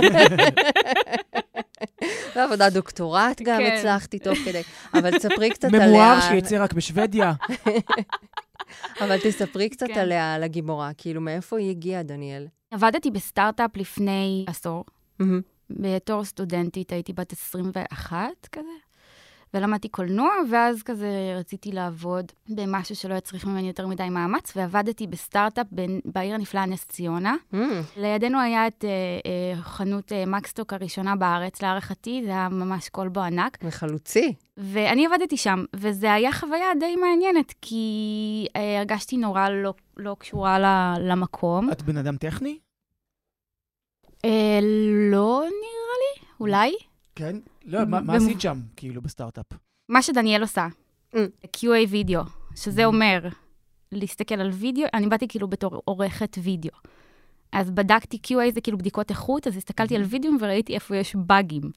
ועבודת דוקטורט גם כן. הצלחתי תוך כדי. אבל תספרי קצת עליה... ממואר שיצא רק בשוודיה. <laughs> אבל תספרי קצת כן. עליה, על הגיבורה. כאילו, מאיפה היא הגיעה, דניאל? עבדתי בסטארט-אפ לפני עשור. מהמם. בתור סטודנטית הייתי בת 21 כזה, ולמדתי קולנוע, ואז כזה רציתי לעבוד במשהו שלא יצריך ממני יותר מדי מאמץ, ועבדתי בסטארט-אפ בין- בעיר הנפלאה נס ציונה. מהמם. לידינו היה את אה, אה, חנות אה, מקסטוק הראשונה בארץ, להערכתי, זה היה ממש כלבו ענק, וחלוצי. ואני עבדתי שם, וזו היה חוויה די מעניינת, כי אה, הרגשתי נורא לא, לא קשורה ל- למקום. את בן אדם טכני? אה, לא נראה לי, אולי. כן. לא, מה מה עשית שם, כאילו, בסטארט-אפ? מה שדניאל עושה, Mm. QA וידאו, שזה Mm. אומר להסתכל על וידאו, אני באתי כאילו בתור עורכת וידאו. אז בדקתי QA זה כאילו בדיקות איכות, אז הסתכלתי על וידאו וראיתי איפה יש באגים.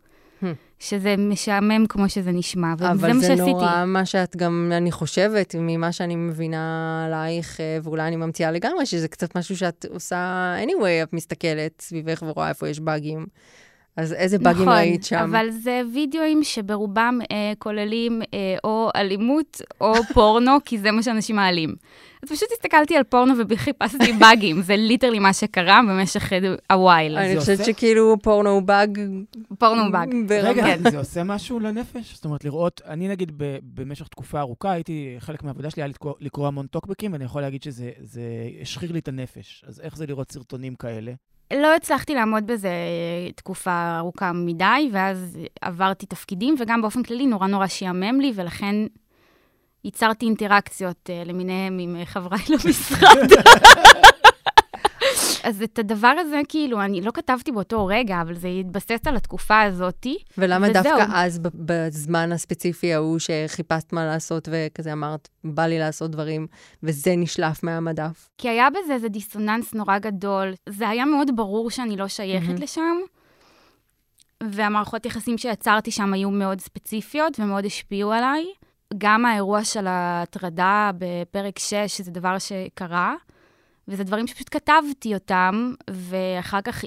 שזה משעמם כמו שזה נשמע, וזה אבל מה זה שעשיתי. נורא מה שאת גם, אני חושבת, ממה שאני מבינה עלייך, אה, ואולי אני ממציאה לגמרי, שזה קצת משהו שאת עושה anyway, את מסתכלת סביבך ורואה איפה יש באגים. אז איזה באגים נכון, ראית שם? אבל זה וידאוים שברובם אה, כוללים אה, או אלימות או פורנו, <laughs> כי זה מה שאנשים מעלים. אז פשוט הסתכלתי על פורנו וחיפשתי באגים, זה literally מה שקרה במשך אה, a while. אני זה חושבת שכאילו פורנו הוא באג. פורנו הוא באג. רגע, כן. זה עושה משהו לנפש? זאת אומרת, לראות, אני נגיד במשך תקופה ארוכה, הייתי, חלק מהעבודה שלי היה לקרוא, המון טוקבקים, ואני יכול להגיד שזה זה השחיר לי את הנפש. אז איך זה לראות סרטונים כאלה? לא הצלחתי לעמוד בזה אה, תקופה ארוכה מדי, ואז עברתי תפקידים, וגם באופן כללי נורא נורא שיאמם לי, ולכן ייצרתי אינטראקציות אה, למיניהם עם אה, חבריי <laughs> למשרד. אז את הדבר הזה, כאילו, אני לא כתבתי באותו רגע, אבל זה התבסס על התקופה הזאתי. ולמה וזהו. דווקא אז, בזמן הספציפי ההוא, שחיפשת מה לעשות, וכזה אמרת, בא לי לעשות דברים, וזה נשלף מהמדף? כי היה בזה איזה דיסוננס נורא גדול. זה היה מאוד ברור שאני לא שייכת מהמם. לשם, והמערכות יחסים שיצרתי שם היו מאוד ספציפיות ומאוד השפיעו עליי. גם האירוע של ההטרדה בפרק 6, זה דבר שקרה, וזה דברים שפשוט כתבתי אותם, ואחר כך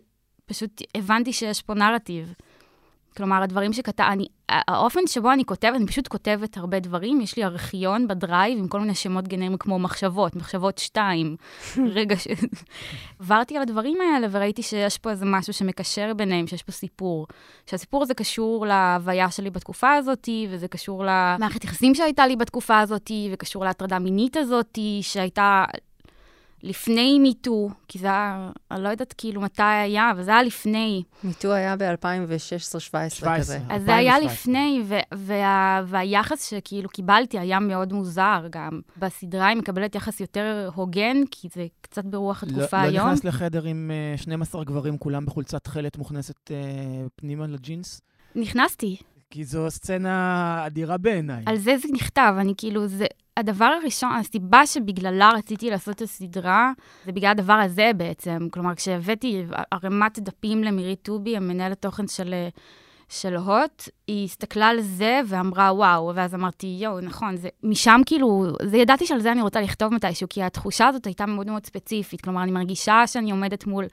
פשוט הבנתי שיש פה נרטיב. כלומר, הדברים שכתב... אני, האופן שבו אני כותבת, אני פשוט כותבת הרבה דברים. יש לי ארכיון ב drive עם כל מיני שמות גנריים כמו מחשבות, מחשבות שתיים. <laughs> רגע ש... עברתי על הדברים האלה וראיתי שיש פה איזה משהו שמקשר ביניהם, שיש פה סיפור. שהסיפור הזה קשור להוויה שלי בתקופה הזאת, וזה קשור למערכת יחסים שהייתה לי בתקופה הזאת, וקשור להטרדה מינית הזאת, שהייתה לפני מיטו, כי זה היה, אני לא יודעת כאילו מתי היה, אבל זה היה לפני. מיטו היה ב-2016-2017 כזה. אז זה היה לפני, וה, והיחס שכאילו קיבלתי היה מאוד מוזר גם. בסדרה היא מקבלת יחס יותר הוגן, כי זה קצת ברוח התקופה לא, היום. לא נכנס לחדר עם uh, 12 גברים, כולם בחולצת תכלת מוכנסת uh, פנימה לג'ינס? נכנסתי. כי זו סצנה אדירה בעיניי. על זה זה נכתב, אני כאילו, זה... הדבר הראשון, הסיבה שבגללה רציתי לעשות את הסדרה, זה בגלל הדבר הזה בעצם. כלומר, כשהבאתי ערימת דפים למירית טובי, המנהלת תוכן של, של הוט, היא הסתכלה על זה ואמרה, וואו, ואז אמרתי, יואו, נכון, זה, משם כאילו, זה ידעתי שעל זה אני רוצה לכתוב מתישהו, כי התחושה הזאת הייתה מאוד מאוד ספציפית. כלומר, אני מרגישה שאני עומדת מול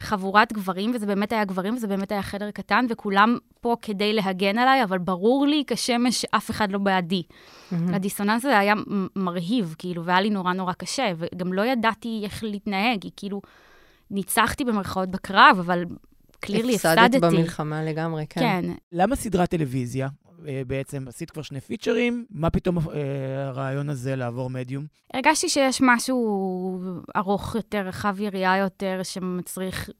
חבורת גברים, וזה באמת היה גברים, וזה באמת היה חדר קטן, וכולם פה כדי להגן עליי, אבל ברור לי כשמש שאף אחד לא בעדי. Mm-hmm. הדיסוננס הזה היה מרהיב, כאילו, והיה לי נורא נורא קשה, וגם לא ידעתי איך להתנהג, כי כאילו, ניצחתי במרכאות בקרב, אבל קלירלי הפסדתי. הפסדת במלחמה לגמרי, כן. כן. למה סדרת טלוויזיה? בעצם עשית כבר שני פיצ'רים, מה פתאום הרעיון הזה לעבור מדיום? הרגשתי שיש משהו ארוך יותר, רחב יריעה יותר, שמצריך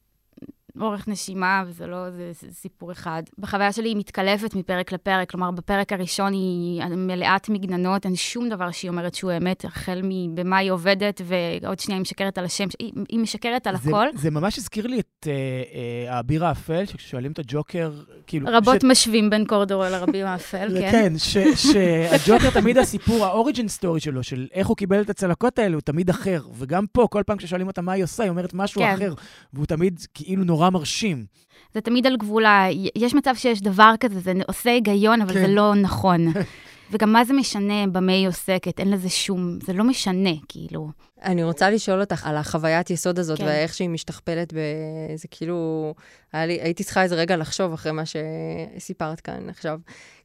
אורך נשימה, וזה לא, זה, זה סיפור אחד. בחוויה שלי היא מתקלפת מפרק לפרק, כלומר, בפרק הראשון היא מלאת מגננות, אין שום דבר שהיא אומרת שהוא אמת, החל מבמה היא עובדת, ועוד שנייה היא משקרת על השם, היא, היא משקרת על זה, הכל. זה ממש הזכיר לי את אה, אה, האביר האפל, שכששואלים את הג'וקר, כאילו... רבות ש... משווים בין קורדורו לרבי <laughs> האפל, כן. כן, שהג'וקר תמיד הסיפור, האוריג'ן סטורי שלו, של איך הוא קיבל את הצלקות האלה, הוא תמיד אחר. וגם פה, כל פעם כששואלים אותה מה היא עושה, היא אומרת משהו כן. אחר, והוא תמיד כאילו נורא מרשים. זה תמיד על גבול ה... יש מצב שיש דבר כזה, זה עושה היגיון, אבל כן. זה לא נכון. <laughs> וגם מה זה משנה במה היא עוסקת? אין לזה שום... זה לא משנה, כאילו. אני רוצה לשאול אותך על החוויית יסוד הזאת, כן. ואיך שהיא משתכפלת ב... זה כאילו... לי... הייתי צריכה איזה רגע לחשוב אחרי מה שסיפרת כאן עכשיו.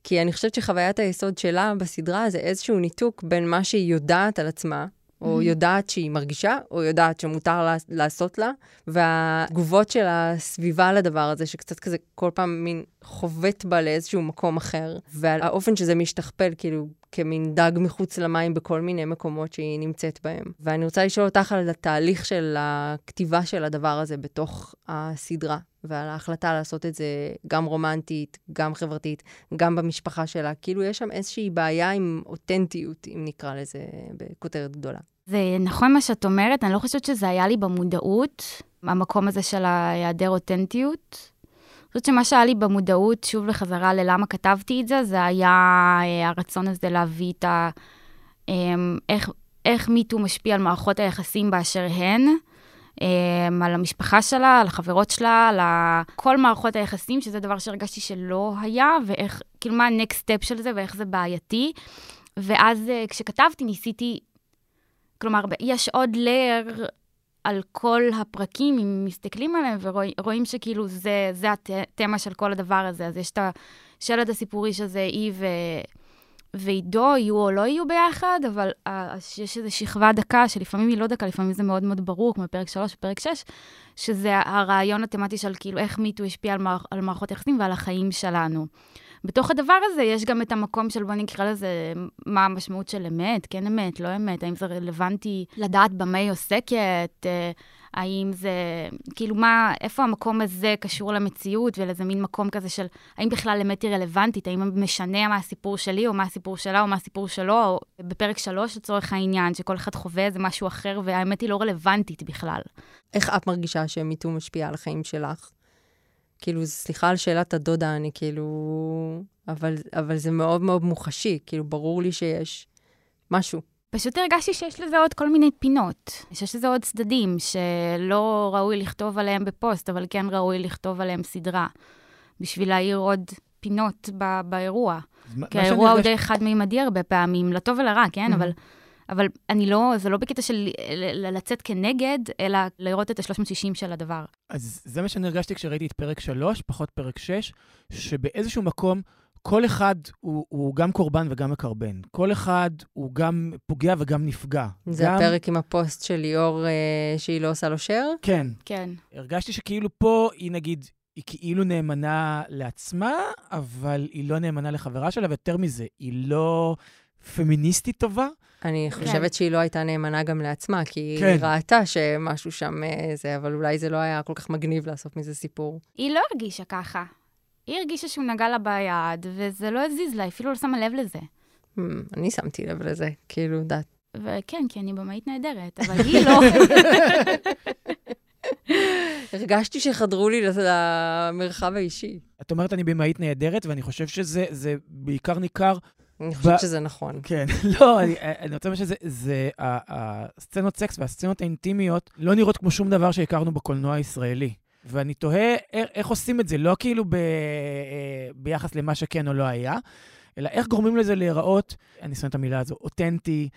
כי אני חושבת שחוויית היסוד שלה בסדרה זה איזשהו ניתוק בין מה שהיא יודעת על עצמה, או mm-hmm. יודעת שהיא מרגישה, או יודעת שמותר לה, לעשות לה, והתגובות של הסביבה לדבר הזה, שקצת כזה כל פעם מין חובט בה לאיזשהו מקום אחר, והאופן שזה משתכפל, כאילו, כמין דג מחוץ למים בכל מיני מקומות שהיא נמצאת בהם. ואני רוצה לשאול אותך על התהליך של הכתיבה של הדבר הזה בתוך הסדרה, ועל ההחלטה לעשות את זה גם רומנטית, גם חברתית, גם במשפחה שלה. כאילו, יש שם איזושהי בעיה עם אותנטיות, אם נקרא לזה בכותרת גדולה. זה נכון מה שאת אומרת, אני לא חושבת שזה היה לי במודעות, המקום הזה של ההיעדר אותנטיות. אני חושבת שמה שהיה לי במודעות, שוב לחזרה ללמה כתבתי את זה, זה היה אה, הרצון הזה להביא את ה... אמ, איך, איך מיטו משפיע על מערכות היחסים באשר הן, אמ, על המשפחה שלה, על החברות שלה, על כל מערכות היחסים, שזה דבר שהרגשתי שלא היה, ואיך, כאילו מה ה-next step של זה ואיך זה בעייתי. ואז אה, כשכתבתי ניסיתי כלומר, יש עוד לייר על כל הפרקים, אם מסתכלים עליהם ורואים שכאילו זה, זה התמה של כל הדבר הזה. אז יש את השלד הסיפורי שזה היא ו... ועידו יהיו או לא יהיו ביחד, אבל uh, יש איזו שכבה דקה, שלפעמים היא לא דקה, לפעמים זה מאוד מאוד ברור, כמו פרק 3 ופרק 6, שזה הרעיון התמטי של כאילו איך מיטו השפיע על, מערכ, על מערכות יחסים ועל החיים שלנו. בתוך הדבר הזה יש גם את המקום של, בוא נקרא לזה, מה המשמעות של אמת, כן אמת, לא אמת, האם זה רלוונטי לדעת במה היא עוסקת, אה, האם זה, כאילו מה, איפה המקום הזה קשור למציאות ולאיזה מין מקום כזה של, האם בכלל אמת היא רלוונטית, האם משנה מה הסיפור שלי, או מה הסיפור שלה, או מה הסיפור שלו, או בפרק שלוש לצורך העניין, שכל אחד חווה איזה משהו אחר, והאמת היא לא רלוונטית בכלל. איך את מרגישה שמיטו משפיע על החיים שלך? כאילו, סליחה על שאלת הדודה, אני כאילו... אבל, אבל זה מאוד מאוד מוחשי, כאילו, ברור לי שיש משהו. פשוט הרגשתי שיש לזה עוד כל מיני פינות, שיש לזה עוד צדדים שלא ראוי לכתוב עליהם בפוסט, אבל כן ראוי לכתוב עליהם סדרה. בשביל להעיר עוד פינות ב- באירוע. כי האירוע הוא די חד-מימדי הרבה פעמים, לטוב ולרע, כן? אבל, אבל אני לא, זה לא בקטע של ל- ל- לצאת כנגד, אלא לראות את ה-360 של הדבר. אז זה מה שאני הרגשתי כשראיתי את פרק 3, פחות פרק 6, שבאיזשהו מקום כל אחד הוא, הוא גם קורבן וגם מקרבן. כל אחד הוא גם פוגע וגם נפגע. זה גם, הפרק עם הפוסט של ליאור, אה, שהיא לא עושה לו share? כן. כן. הרגשתי שכאילו פה היא נגיד, היא כאילו נאמנה לעצמה, אבל היא לא נאמנה לחברה שלה, ויותר מזה, היא לא פמיניסטית טובה. אני חושבת שהיא לא הייתה נאמנה גם לעצמה, כי כן. היא ראתה שמשהו שם אה, זה, אבל אולי זה לא היה כל כך מגניב לעשות מזה סיפור. היא לא הרגישה ככה. היא הרגישה שהוא נגע לה ביד, וזה לא הזיז לה, היא אפילו לא שמה לב לזה. Hmm, אני שמתי לב לזה, כאילו, יודעת. וכן, כי אני במאית נהדרת, אבל היא לא. <laughs> הרגשתי שחדרו לי למרחב האישי. את אומרת, אני במאית נהדרת, ואני חושב שזה זה בעיקר ניכר אני חושבת שזה נכון. כן, <laughs> לא, אני, אני רוצה לומר שזה, זה, הסצנות סקס והסצנות האינטימיות לא נראות כמו שום דבר שהכרנו בקולנוע הישראלי. ואני תוהה איך, עושים את זה, לא כאילו ב, אה, ביחס למה שכן או לא היה, אלא איך גורמים לזה להיראות, אני שונא את המילה הזו, אותנטי,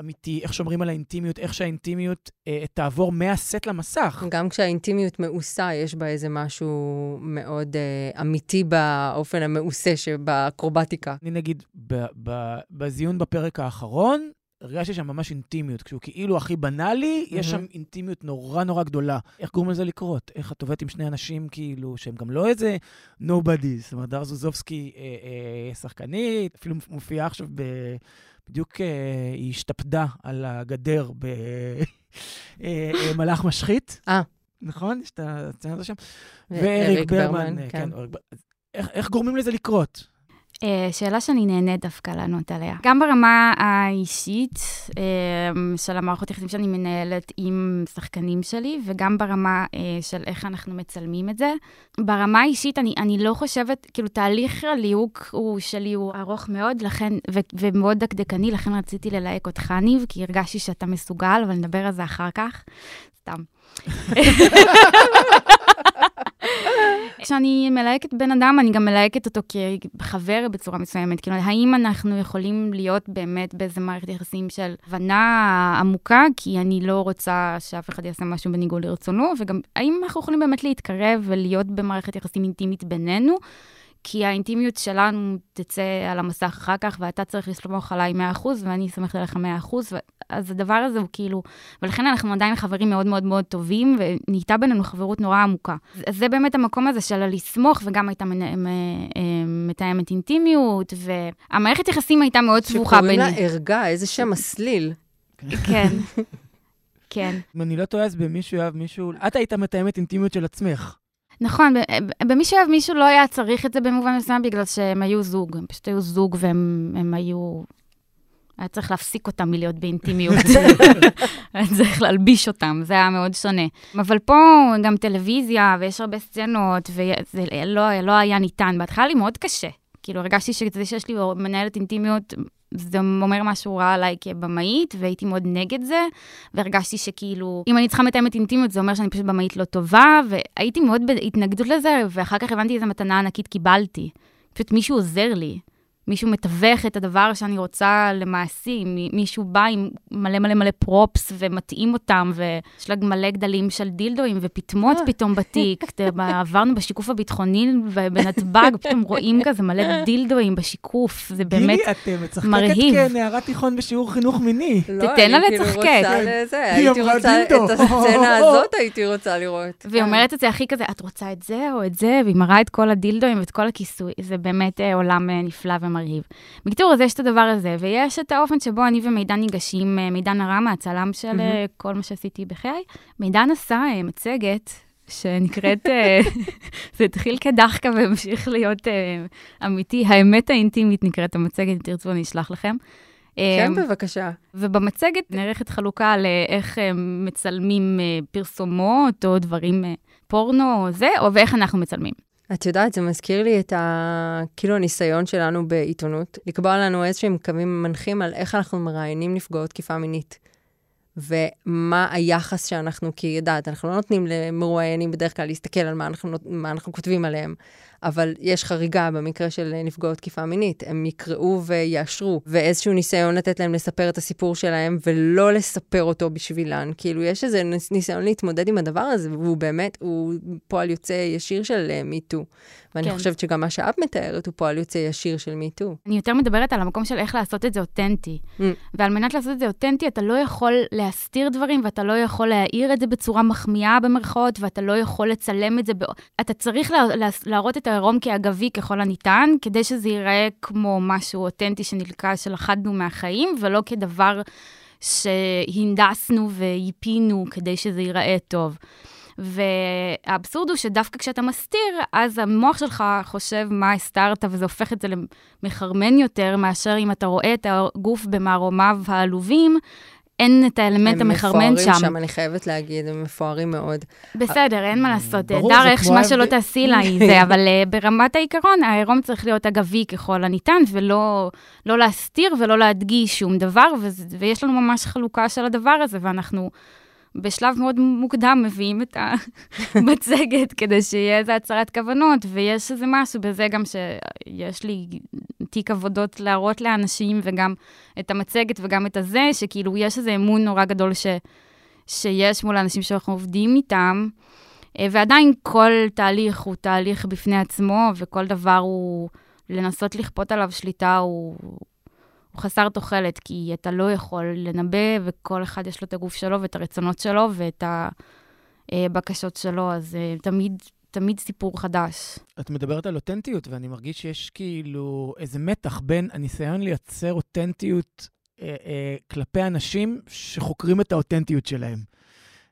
אמיתי, איך שומרים על האינטימיות, איך שהאינטימיות אה, תעבור מהסט למסך. גם כשהאינטימיות מעושה, יש בה איזה משהו מאוד אה, אמיתי באופן המעושה שבאקרובטיקה. אני נגיד, בזיון בפרק האחרון, הרגשתי שם ממש אינטימיות. כשהוא כאילו הכי בנאלי, יש שם. אינטימיות נורא נורא גדולה. איך גורמים לזה לקרות? איך את עובדת עם שני אנשים כאילו, שהם גם לא איזה nobody. זאת אומרת, דר זוזובסקי אה, אה, שחקנית, אפילו מופיעה עכשיו ב... בדיוק אה, היא השתפדה על הגדר במלאך משחית. אה. נכון? יש את הסצנה הזו שם. ואריק ברמן, אה, כן. איך, איך גורמים לזה לקרות? אה, שאלה שאני נהנית דווקא לענות עליה. גם ברמה האישית אה, של המערכות יחסים שאני מנהלת עם שחקנים שלי, וגם ברמה אה, של איך אנחנו מצלמים את זה. ברמה האישית, אני, אני לא חושבת, כאילו, תהליך הליהוק שלי הוא ארוך מאוד, לכן, ו, ומאוד דקדקני, לכן רציתי ללהק אותך, ניב, כי הרגשתי שאתה מסוגל, אבל נדבר על זה אחר כך. סתם. <laughs> כשאני מלהקת בן אדם, אני גם מלהקת אותו כחבר בצורה מסוימת. כאילו, האם אנחנו יכולים להיות באמת באיזה מערכת יחסים של הבנה עמוקה, כי אני לא רוצה שאף אחד יעשה משהו בניגוד לרצונו, וגם האם אנחנו יכולים באמת להתקרב ולהיות במערכת יחסים אינטימית בינינו? כי האינטימיות שלנו תצא על המסך אחר כך, ואתה צריך לסמוך עליי 100%, ואני סומכת עליך 100%, ו... אז הדבר הזה הוא כאילו... ולכן אנחנו עדיין חברים מאוד מאוד מאוד טובים, ונהייתה בינינו חברות נורא עמוקה. אז זה באמת המקום הזה של הלסמוך, וגם הייתה. אה, מתאמת אינטימיות, והמערכת יחסים הייתה מאוד סבוכה ביני. שקוראים לה ערגה, איזה שם מסליל. כן, כן. אם אני לא טועה, אז במישהו יאהב מישהו... את היית מתאמת אינטימיות של עצמך. נכון, במי שאוהב מישהו לא היה צריך את זה במובן מסוים, בגלל שהם היו זוג, הם פשוט היו זוג והם הם היו... היה צריך להפסיק אותם מלהיות באינטימיות. <laughs> <laughs> היה צריך להלביש אותם, זה היה מאוד שונה. אבל פה גם טלוויזיה, ויש הרבה סצנות, וזה לא, לא היה ניתן. בהתחלה לי מאוד קשה. כאילו, הרגשתי שזה שיש לי מנהלת אינטימיות, זה אומר משהו רע עליי כבמאית, והייתי מאוד נגד זה, והרגשתי שכאילו, אם אני צריכה מתאמת אינטימיות, זה אומר שאני פשוט במאית לא טובה, והייתי מאוד בהתנגדות לזה, ואחר כך הבנתי איזה מתנה ענקית קיבלתי. פשוט מישהו עוזר לי. מישהו מתווך את הדבר שאני רוצה למעשים, מישהו בא עם מלא מלא מלא פרופס ומתאים אותם, ויש לה מלא גדלים של דילדואים ופטמות פתאום בתיק. עברנו בשיקוף הביטחוני בנתב"ג, פתאום רואים כזה מלא דילדואים בשיקוף, זה באמת מרהיב. גילי, את משחקת כנערת תיכון בשיעור חינוך מיני. תתן לה לצחקק. הייתי רוצה את הסצנה הזאת, הייתי רוצה לראות. והיא אומרת את זה הכי כזה, את רוצה את זה או את זה, והיא מראה את כל הדילדואים ואת כל הכיסוי, זה באמת עולם נפלא ומרהיב. בקיצור, אז יש את הדבר הזה, ויש את האופן שבו אני ומידן ניגשים, מידן הרם, הצלם של mm-hmm. כל מה שעשיתי בחיי. מידן עשה מצגת שנקראת, <laughs> זה התחיל כדחקה והמשיך להיות אמיתי, האמת האינטימית נקראת המצגת, אם תרצו אני אשלח לכם. כן, בבקשה. ובמצגת נערכת חלוקה לאיך מצלמים פרסומות או דברים, פורנו או זה, או ואיך אנחנו מצלמים. את יודעת, זה מזכיר לי את ה... כאילו הניסיון שלנו בעיתונות, לקבוע לנו איזשהם קווים מנחים על איך אנחנו מראיינים נפגעות תקיפה מינית. ומה היחס שאנחנו, כי יודעת, אנחנו לא נותנים למרואיינים בדרך כלל להסתכל על מה אנחנו, מה אנחנו כותבים עליהם, אבל יש חריגה במקרה של נפגעות תקיפה מינית. הם יקראו ויאשרו, ואיזשהו ניסיון לתת להם לספר את הסיפור שלהם, ולא לספר אותו בשבילן. כאילו, יש איזה ניסיון להתמודד עם הדבר הזה, והוא באמת, הוא פועל יוצא ישיר של מיטו. ואני כן. חושבת שגם מה שאת מתארת הוא פועל יוצא ישיר של מיטו. אני יותר מדברת על המקום של איך לעשות את זה אותנטי. Mm. ועל מנת לעשות את זה אותנטי, אתה לא יכול להסתיר דברים, ואתה לא יכול להעיר את זה בצורה מחמיאה במרכאות, ואתה לא יכול לצלם את זה. ב... אתה צריך לה... לה... להראות את העירום כאגבי ככל הניתן, כדי שזה ייראה כמו משהו אותנטי שנלקח, שלכדנו מהחיים, ולא כדבר שהנדסנו וייפינו כדי שזה ייראה טוב. והאבסורד הוא שדווקא כשאתה מסתיר, אז המוח שלך חושב מה הסתרת, וזה הופך את זה למחרמן יותר, מאשר אם אתה רואה את הגוף במערומיו העלובים, אין את האלמנט המחרמן שם. הם מפוארים שם, אני חייבת להגיד, הם מפוארים מאוד. בסדר, אין מה לעשות. דר איך מה שלא תעשי לה היא זה, <laughs> אבל אה, ברמת העיקרון, העירום צריך להיות אגבי ככל הניתן, ולא לא להסתיר ולא להדגיש שום דבר, ויש לנו ממש חלוקה של הדבר הזה, ואנחנו בשלב מאוד מוקדם מביאים את המצגת <laughs> כדי שיהיה איזה הצהרת כוונות, ויש איזה משהו בזה גם שיש לי תיק עבודות להראות לאנשים, וגם את המצגת וגם את הזה, שכאילו יש איזה אמון נורא גדול ש, שיש מול האנשים שאנחנו עובדים איתם, אה, ועדיין כל תהליך הוא תהליך בפני עצמו, וכל דבר הוא לנסות לכפות עליו שליטה הוא... הוא חסר תוחלת, כי אתה לא יכול לנבא, וכל אחד יש לו את הגוף שלו ואת הרצונות שלו ואת הבקשות שלו, אז אה, תמיד, תמיד סיפור חדש. את מדברת על אותנטיות, ואני מרגיש שיש כאילו איזה מתח בין הניסיון לייצר אותנטיות אה, אה, כלפי אנשים שחוקרים את האותנטיות שלהם.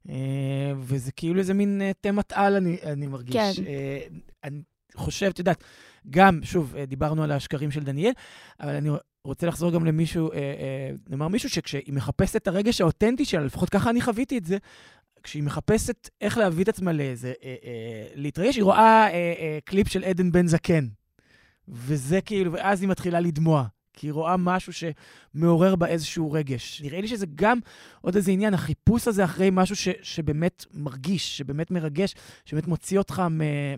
אה, וזה כאילו איזה מין אה, תמת על, אני, אני מרגיש. כן. אה, אני חושב, את יודעת, גם, שוב, אה, דיברנו על השקרים של דניאל, אבל אני רוצה לחזור גם למישהו, אה, אה, נאמר מישהו שכשהיא מחפשת את הרגש האותנטי שלה, לפחות ככה אני חוויתי את זה, כשהיא מחפשת איך להביא את עצמה לאיזה, אה, אה, להתרגש, היא רואה אה, אה, קליפ של עדן בן זקן. וזה כאילו, ואז היא מתחילה לדמוע. כי היא רואה משהו שמעורר בה איזשהו רגש. נראה לי שזה גם עוד איזה עניין, החיפוש הזה אחרי משהו ש, שבאמת מרגיש, שבאמת מרגש, שבאמת מוציא אותך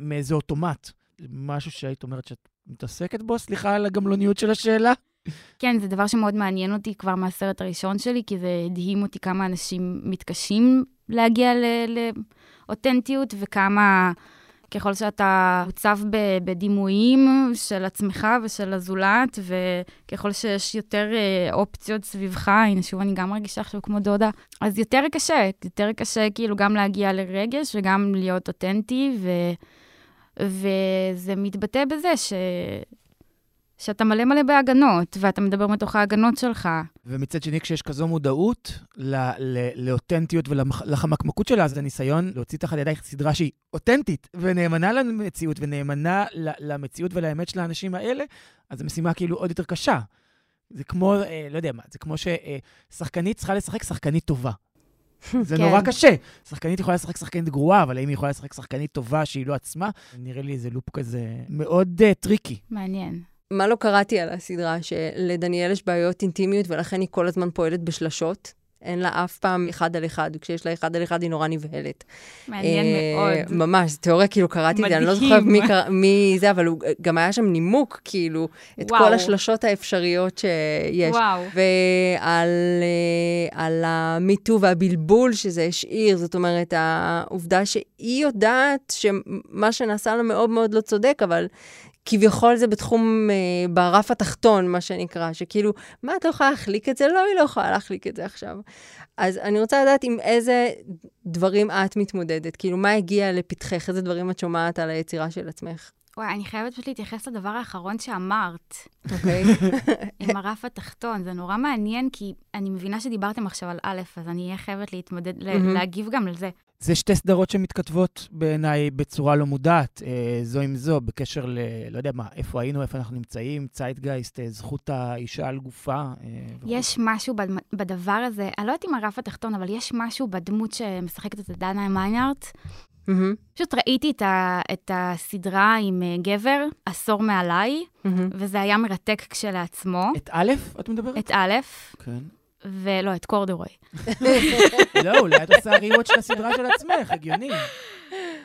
מאיזה אוטומט. משהו שהיית אומרת שאת מתעסקת בו? סליחה על הגמלוניות של השאלה. כן, זה דבר שמאוד מעניין אותי כבר מהסרט הראשון שלי, כי זה הדהים אותי כמה אנשים מתקשים להגיע לאותנטיות, וכמה ככל שאתה מוצב בדימויים של עצמך ושל הזולת, וככל שיש יותר אה, אופציות סביבך, הנה שוב אני גם מרגישה עכשיו כמו דודה, אז יותר קשה, יותר קשה כאילו גם להגיע לרגש וגם להיות אותנטי, ו... וזה מתבטא בזה ש... שאתה מלא מלא בהגנות, ואתה מדבר מתוך ההגנות שלך. ומצד שני, כשיש כזו מודעות ל- ל- לאותנטיות ולחמקמקות שלה, אז הניסיון להוציא תחת ידייך סדרה שהיא אותנטית ונאמנה למציאות ונאמנה למציאות ולאמת של האנשים האלה, אז המשימה כאילו עוד יותר קשה. זה כמו, אה, לא יודע מה, זה כמו ששחקנית צריכה לשחק שחקנית טובה. <laughs> זה כן. נורא קשה. שחקנית יכולה לשחק שחקנית גרועה, אבל האם היא יכולה לשחק שחקנית טובה שהיא לא עצמה? נראה לי איזה לופ כזה מאוד אה, tricky. מעניין. מה לא קראתי על הסדרה? שלדניאל יש בעיות אינטימיות, ולכן היא כל הזמן פועלת בשלשות. אין לה אף פעם אחד על אחד, וככשיש לה אחד על אחד היא נורא נבהלת. מעניין אה, מאוד. ממש, זה תיאוריה, כאילו קראתי את זה, אני לא. זוכרת מי, קרא, מי זה, אבל הוא, גם היה שם נימוק, כאילו, את וואו. כל השלשות האפשריות שיש. וואו. ועל אה, על המיטו והבלבול שזה השאיר, זאת אומרת, העובדה שהיא יודעת שמה שנעשה לה מאוד מאוד לא צודק, אבל כביכול זה בתחום, אה, ברף התחתון, מה שנקרא, שכאילו, מה, את לא יכולה להחליק את זה? לא, היא לא יכולה להחליק את זה עכשיו. אז אני רוצה לדעת עם איזה דברים את מתמודדת, כאילו, מה הגיע לפתחך, איזה דברים את שומעת על היצירה של עצמך, וואי, אני חייבת פשוט להתייחס לדבר האחרון שאמרת, אוקיי? עם הרף התחתון. זה נורא מעניין, כי אני מבינה שדיברתם עכשיו על א', אז אני אהיה חייבת להתמודד, מהמם. להגיב גם לזה. זה שתי סדרות שמתכתבות בעיניי בצורה לא מודעת, אה, זו עם זו, בקשר ל... לא יודע מה, איפה היינו, איפה אנחנו נמצאים, צייטגייסט, אה, זכות האישה על גופה. אה, וכו'. יש משהו בד- בדבר הזה, אני לא יודעת אם הרף התחתון, אבל יש משהו בדמות שמשחקת את דנה מיינארט. מהמם, פשוט ראיתי את, ה, את הסדרה עם אה, גבר, עשור מעליי, מהמם. וזה היה מרתק כשלעצמו. את א', את מדברת? את א', כן. ולא, את קורדורוי. <laughs> לא, אולי את עושה ריוואץ' של הסדרה של עצמך, הגיוני.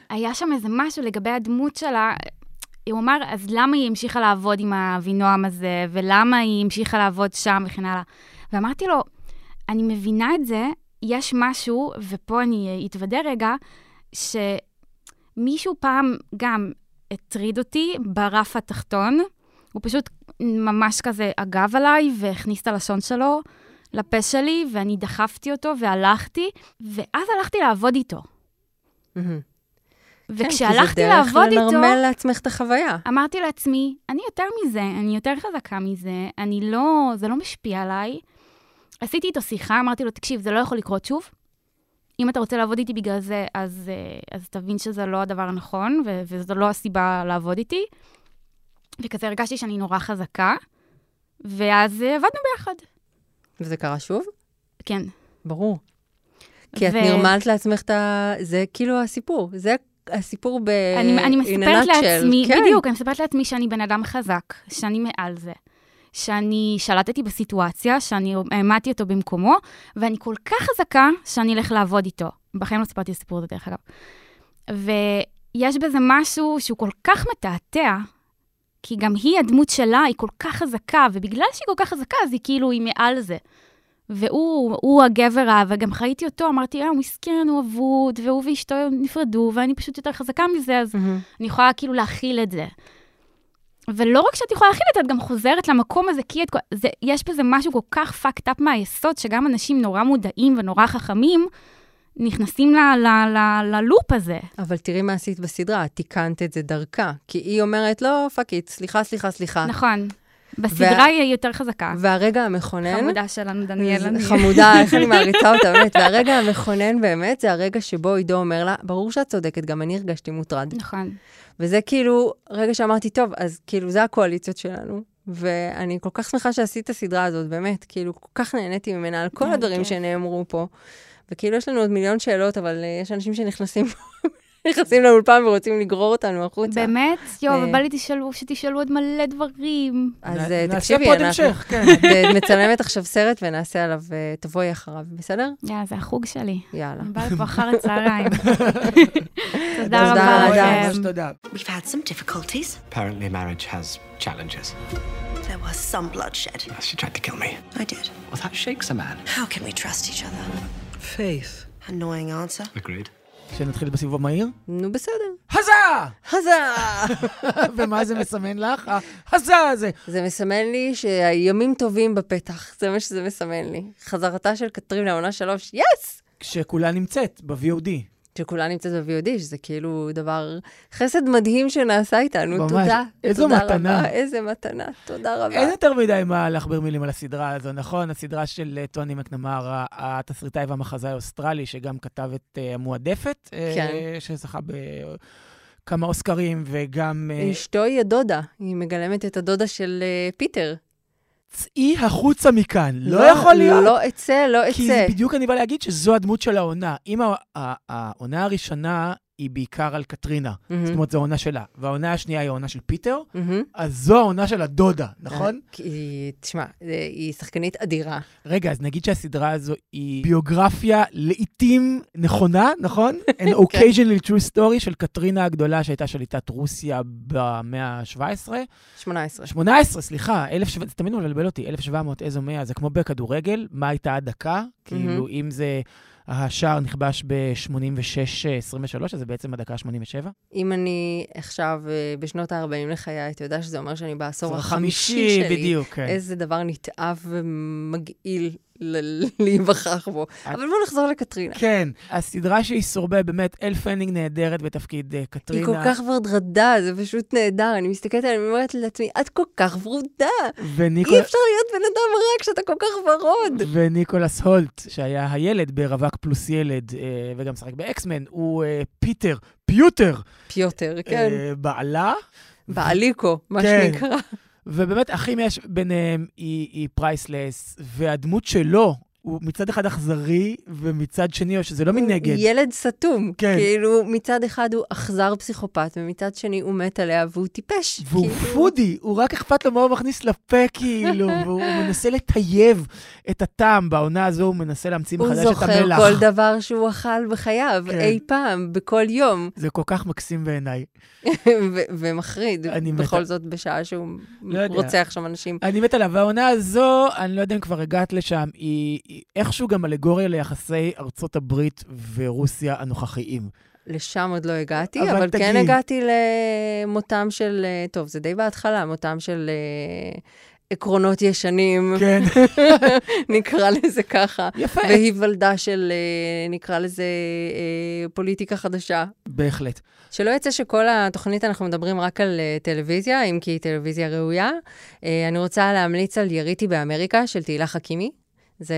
היה שם איזה משהו לגבי הדמות שלה, הוא אמר, אז למה היא המשיכה לעבוד עם אבינועם הזה, ולמה היא המשיכה לעבוד שם וכן הלאה. ואמרתי לו, אני מבינה את זה, יש משהו, ופה אני אתוודה רגע, שמישהו פעם גם הטריד אותי ברף התחתון, הוא פשוט ממש כזה אגב עליי והכניס את הלשון שלו לפה שלי, ואני דחפתי אותו והלכתי, ואז הלכתי לעבוד איתו. וכשהלכתי לעבוד איתו... כן, כי זה דרך לנרמל לעצמך את החוויה. אמרתי לעצמי, אני יותר מזה, אני יותר חזקה מזה, אני לא, זה לא משפיע עליי. עשיתי איתו שיחה, אמרתי לו, תקשיב, זה לא יכול לקרות שוב. אם אתה רוצה לעבוד איתי בגלל זה, אז, אה, אז תבין שזה לא הדבר הנכון, ו- וזו לא הסיבה לעבוד איתי. וכזה הרגשתי שאני נורא חזקה, ואז אה, עבדנו ביחד. וזה קרה שוב? כן. ברור. כי את נרמלת לעצמך את ה... זה כאילו הסיפור. זה הסיפור ב... אני, אני מספרת לעצמי, כן. בדיוק, אני מספרת לעצמי שאני בן אדם חזק, שאני מעל זה. שאני שלטתי בסיטואציה, שאני העמדתי אותו במקומו, ואני כל כך חזקה שאני אלך לעבוד איתו. בחיים לא סיפרתי את הסיפור הזה, דרך אגב. ויש בזה משהו שהוא כל כך מתעתע, כי גם היא, הדמות שלה, היא כל כך חזקה, ובגלל שהיא כל כך חזקה, אז היא כאילו, היא מעל זה. והוא, הוא הגבר, וגם חייתי אותו, אמרתי, אה, הוא מסכן, הוא אבוד, והוא ואשתו נפרדו, ואני פשוט יותר חזקה מזה, אז mm-hmm. אני יכולה כאילו להכיל את זה. ולא רק שאת יכולה להכיל את זה, את גם חוזרת למקום הזה, כי את, זה, יש בזה משהו כל כך fucked up מהיסוד, שגם אנשים נורא מודעים ונורא חכמים, נכנסים ל, ל, ל, ללופ הזה. אבל תראי מה עשית בסדרה, תיקנת את זה דרכה. כי היא אומרת, לא, fuck it, סליחה, סליחה, סליחה. נכון. בסדרה וה... היא יותר חזקה. והרגע המכונן... חמודה שלנו, דניאל. חמודה, איך אני <laughs> מעריצה אותה, באמת. והרגע המכונן באמת, זה הרגע שבו עידו אומר לה, ברור שאת צודקת, גם אני הרגשתי מוטרד. נכון. וזה כאילו, רגע שאמרתי, טוב, אז כאילו, זה הקואליציות שלנו. ואני כל כך שמחה שעשית את הסדרה הזאת, באמת, כאילו, כל כך נהניתי ממנה על כל הדברים שנאמרו פה. וכאילו, יש לנו עוד מיליון שאלות, אבל uh, יש אנשים שנכנסים <laughs> נכנסים לאולפן ורוצים לגרור אותנו החוצה. באמת? יואו, ובא לי תשאלו, שתשאלו עוד מלא דברים. אז תקשיבי, אנחנו כן. <laughs> מצלמת עכשיו סרט ונעשה עליו, תבואי אחריו, בסדר? יאללה, זה החוג שלי. יאללה. אני באה לפה אחר הצהריים. <laughs> תודה רבה לכם. תודה. We've had some difficulties. Apparently marriage has challenges. There was some bloodshed. She tried to kill me. I did. Well, that shakes a man. How can we trust each other? Faith. Annoying answer. Agreed. שנתחיל בסיבוב מהיר? נו, בסדר. הזה! הזה! <laughs> ומה זה מסמן לך? הזה הזה. זה מסמן לי שהימים טובים בפתח, זה מה שזה מסמן לי. חזרתה של קטרין לעונה שלוש, יס! כשכולה נמצאת ב-VOD. שכולה נמצאת ב-VOD, שזה כאילו דבר, חסד מדהים שנעשה איתנו. ממש. תודה. איזו תודה מתנה. רבה, איזה מתנה, תודה רבה. אין יותר מדי מה להכביר מילים על הסדרה הזו, נכון? הסדרה של אה, טוני מקנמרה, התסריטאי והמחזאי האוסטרלי, שגם כתב את אה, המועדפת, כן. אה, שזכה בכמה אוסקרים, וגם... אשתו היא הדודה, היא מגלמת את הדודה של פיטר. צאי החוצה מכאן, לא, לא יכול להיות. לא אצא, לא אצא. כי בדיוק אני בא להגיד שזו הדמות של העונה. אם העונה הראשונה היא בעיקר על קטרינה, mm-hmm. זאת אומרת, זו העונה שלה, והעונה השנייה היא העונה של פיטר, mm-hmm. אז זו העונה של הדודה, נכון? כי, תשמע, היא שחקנית אדירה. רגע, אז נגיד שהסדרה הזו היא ביוגרפיה לעיתים נכונה, נכון? <laughs> An occasionally true story של קטרינה הגדולה, שהייתה שליטת רוסיה במאה ה-17. 18. 18, סליחה, 1700, זה תמיד מבלבל אותי, 1700, איזו מאה, זה כמו בכדורגל, מה הייתה הדקה? כאילו, אם זה... השער נכבש ב-86-23, אז זה בעצם הדקה ה-87. אם אני עכשיו בשנות ה-40 לחיי, אתה יודע שזה אומר שאני בעשור החמישי שלי. בדיוק, כן. איזה דבר נתעב ומגעיל להיווכח בו. אבל בואו נחזור לקטרינה. כן, הסדרה שהיא סורבה, באמת, אל פנינג נהדרת בתפקיד uh, קטרינה. היא כל כך ורדרדה, זה פשוט נהדר. אני מסתכלת עליה, אני אומרת לעצמי, את כל כך ורודה. וניקול... אי אפשר להיות בן אדם רע כשאתה כל כך ורוד. וניקולס הולט, שהיה הילד ברווק פלוס ילד, אה, וגם משחק ב X-Men, הוא אה, פיטר, פיוטר. פיוטר, כן. בעלה. בעליקו, מה כן. שנקרא. ובאמת, הכימיה ביניהם היא, היא priceless, והדמות שלו, הוא מצד אחד אכזרי, ומצד שני, או שזה לא מנגד. הוא ילד סתום. כן. כאילו, מצד אחד הוא אכזר פסיכופת, ומצד שני הוא מת עליה והוא טיפש. והוא כאילו... foodie, הוא רק אכפת לו מה הוא מכניס לפה, כאילו, <laughs> והוא מנסה לטייב את הטעם. בעונה הזו הוא מנסה להמציא הוא מחדש את זוכר המלח. כל דבר שהוא אכל בחייו, כן. אי פעם, בכל יום, <laughs> זה כל כך מקסים בעיניי. ומחריד. בכל זאת בשעה שהוא לא. רוצח שם אנשים. אני מת עליו. והעונה הזו, אני לא יודע אם כבר הגעת לשם, היא, היא איכשהו גם אלגוריה ליחסי ארצות הברית ורוסיה הנוכחיים. לשם עוד לא הגעתי, אבל אבל. כן הגעתי למותם של, אה, טוב, זה די בהתחלה, מותם של אה, עקרונות ישנים, כן. <laughs> נקרא לזה ככה. יפה. והיוולדה של, אה, נקרא לזה, פוליטיקה חדשה. בהחלט. שלא יצא שכל התוכנית אנחנו מדברים רק על טלוויזיה, אם כי היא טלוויזיה ראויה. אני רוצה להמליץ על יריתי באמריקה של תהילה חכימי. זה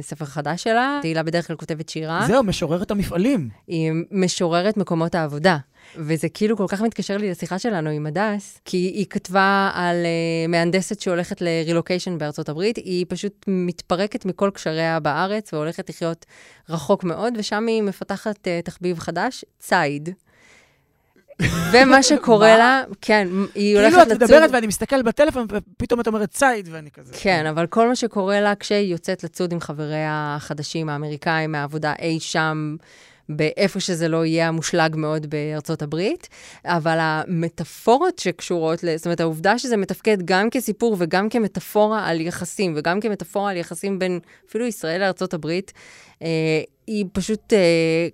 ספר חדש שלה. תהילה בדרך כלל כותבת שירה. זהו, משוררת המפעלים. היא משוררת מקומות העבודה. וזה כאילו כל כך מתקשר לי לשיחה שלנו עם הדס, כי היא כתבה על uh, מהנדסת שהולכת לרילוקיישן בארצות הברית, היא פשוט מתפרקת מכל קשריה בארץ והולכת לחיות רחוק מאוד, ושם היא מפתחת uh, תחביב חדש, ציד. ומה <laughs> שקורה לה, כן, היא הולכת כאילו את לצוד... מדברת ואני מסתכל בטלפון, ופתאום את אומרת ציד, ואני כזה... כן, אבל כל מה שקורה לה כשהיא יוצאת לצוד עם חבריה החדשים, האמריקאים, מהעבודה אי שם, באיפה שזה לא יהיה המושלג מאוד בארצות הברית, אבל המטאפורות שקשורות. זאת אומרת, העובדה שזה מתפקד גם כסיפור וגם כמטאפורה על יחסים, וגם כמטאפורה על יחסים בין אפילו ישראל לארצות הברית, אה, היא פשוט... אה,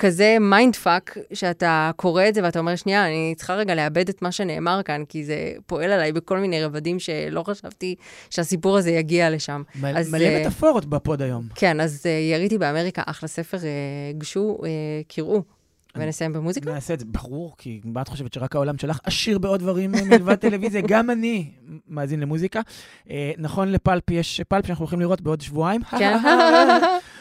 כזה mind fuck, שאתה קורא את זה ואתה אומר, שנייה, אני צריכה רגע לעבד את מה שנאמר כאן, כי זה פועל עליי בכל מיני רבדים שלא חשבתי שהסיפור הזה יגיע לשם. מ- אז, מלא אה, מטאפורות בפוד היום. כן, אז אה, יריתי באמריקה, אחלה ספר, אה, גשו, אה, קראו. ונסיים במוזיקה? נעשה את זה, ברור, כי מה את חושבת שרק העולם שלך עשיר בעוד דברים אה, מלבד <laughs> טלוויזיה? גם אני מאזין למוזיקה. אה, נכון לפלפ יש פלפ שאנחנו הולכים לראות בעוד שבועיים. כן. <laughs>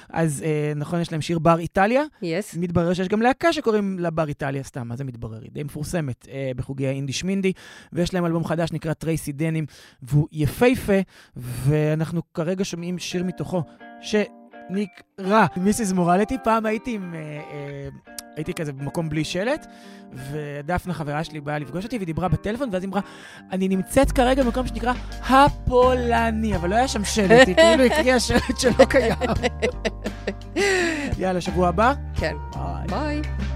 אז אה, נכון, יש להם שיר בר איטליה. יס. מתברר שיש גם להקה שקוראים לה בר איטליה סתם, מה זה מתברר? היא די מפורסמת בחוגי האינדי שמינדי, ויש להם אלבום חדש נקרא טרייסי דנים, והוא יפהפה, ואנחנו כרגע שומעים שיר מתוכו, שנקרא מיסיס מורליטי. פעם הייתי עם... אה, אה, הייתי כזה במקום בלי שלט, ודפנה, חברה שלי, באה לפגוש אותי, והיא דיברה בטלפון, ואז היא אמרה, אני נמצאת כרגע במקום שנקרא הפולני, אבל לא היה שם שלט, היא כאילו הקריאה שלט שלא קיים. <laughs> יאללה, שבוע הבא. כן. ביי. ביי.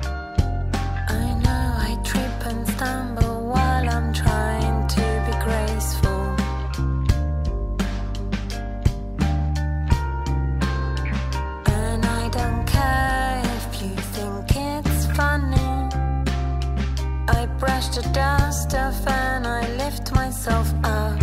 Brush the dust off and I lift myself up.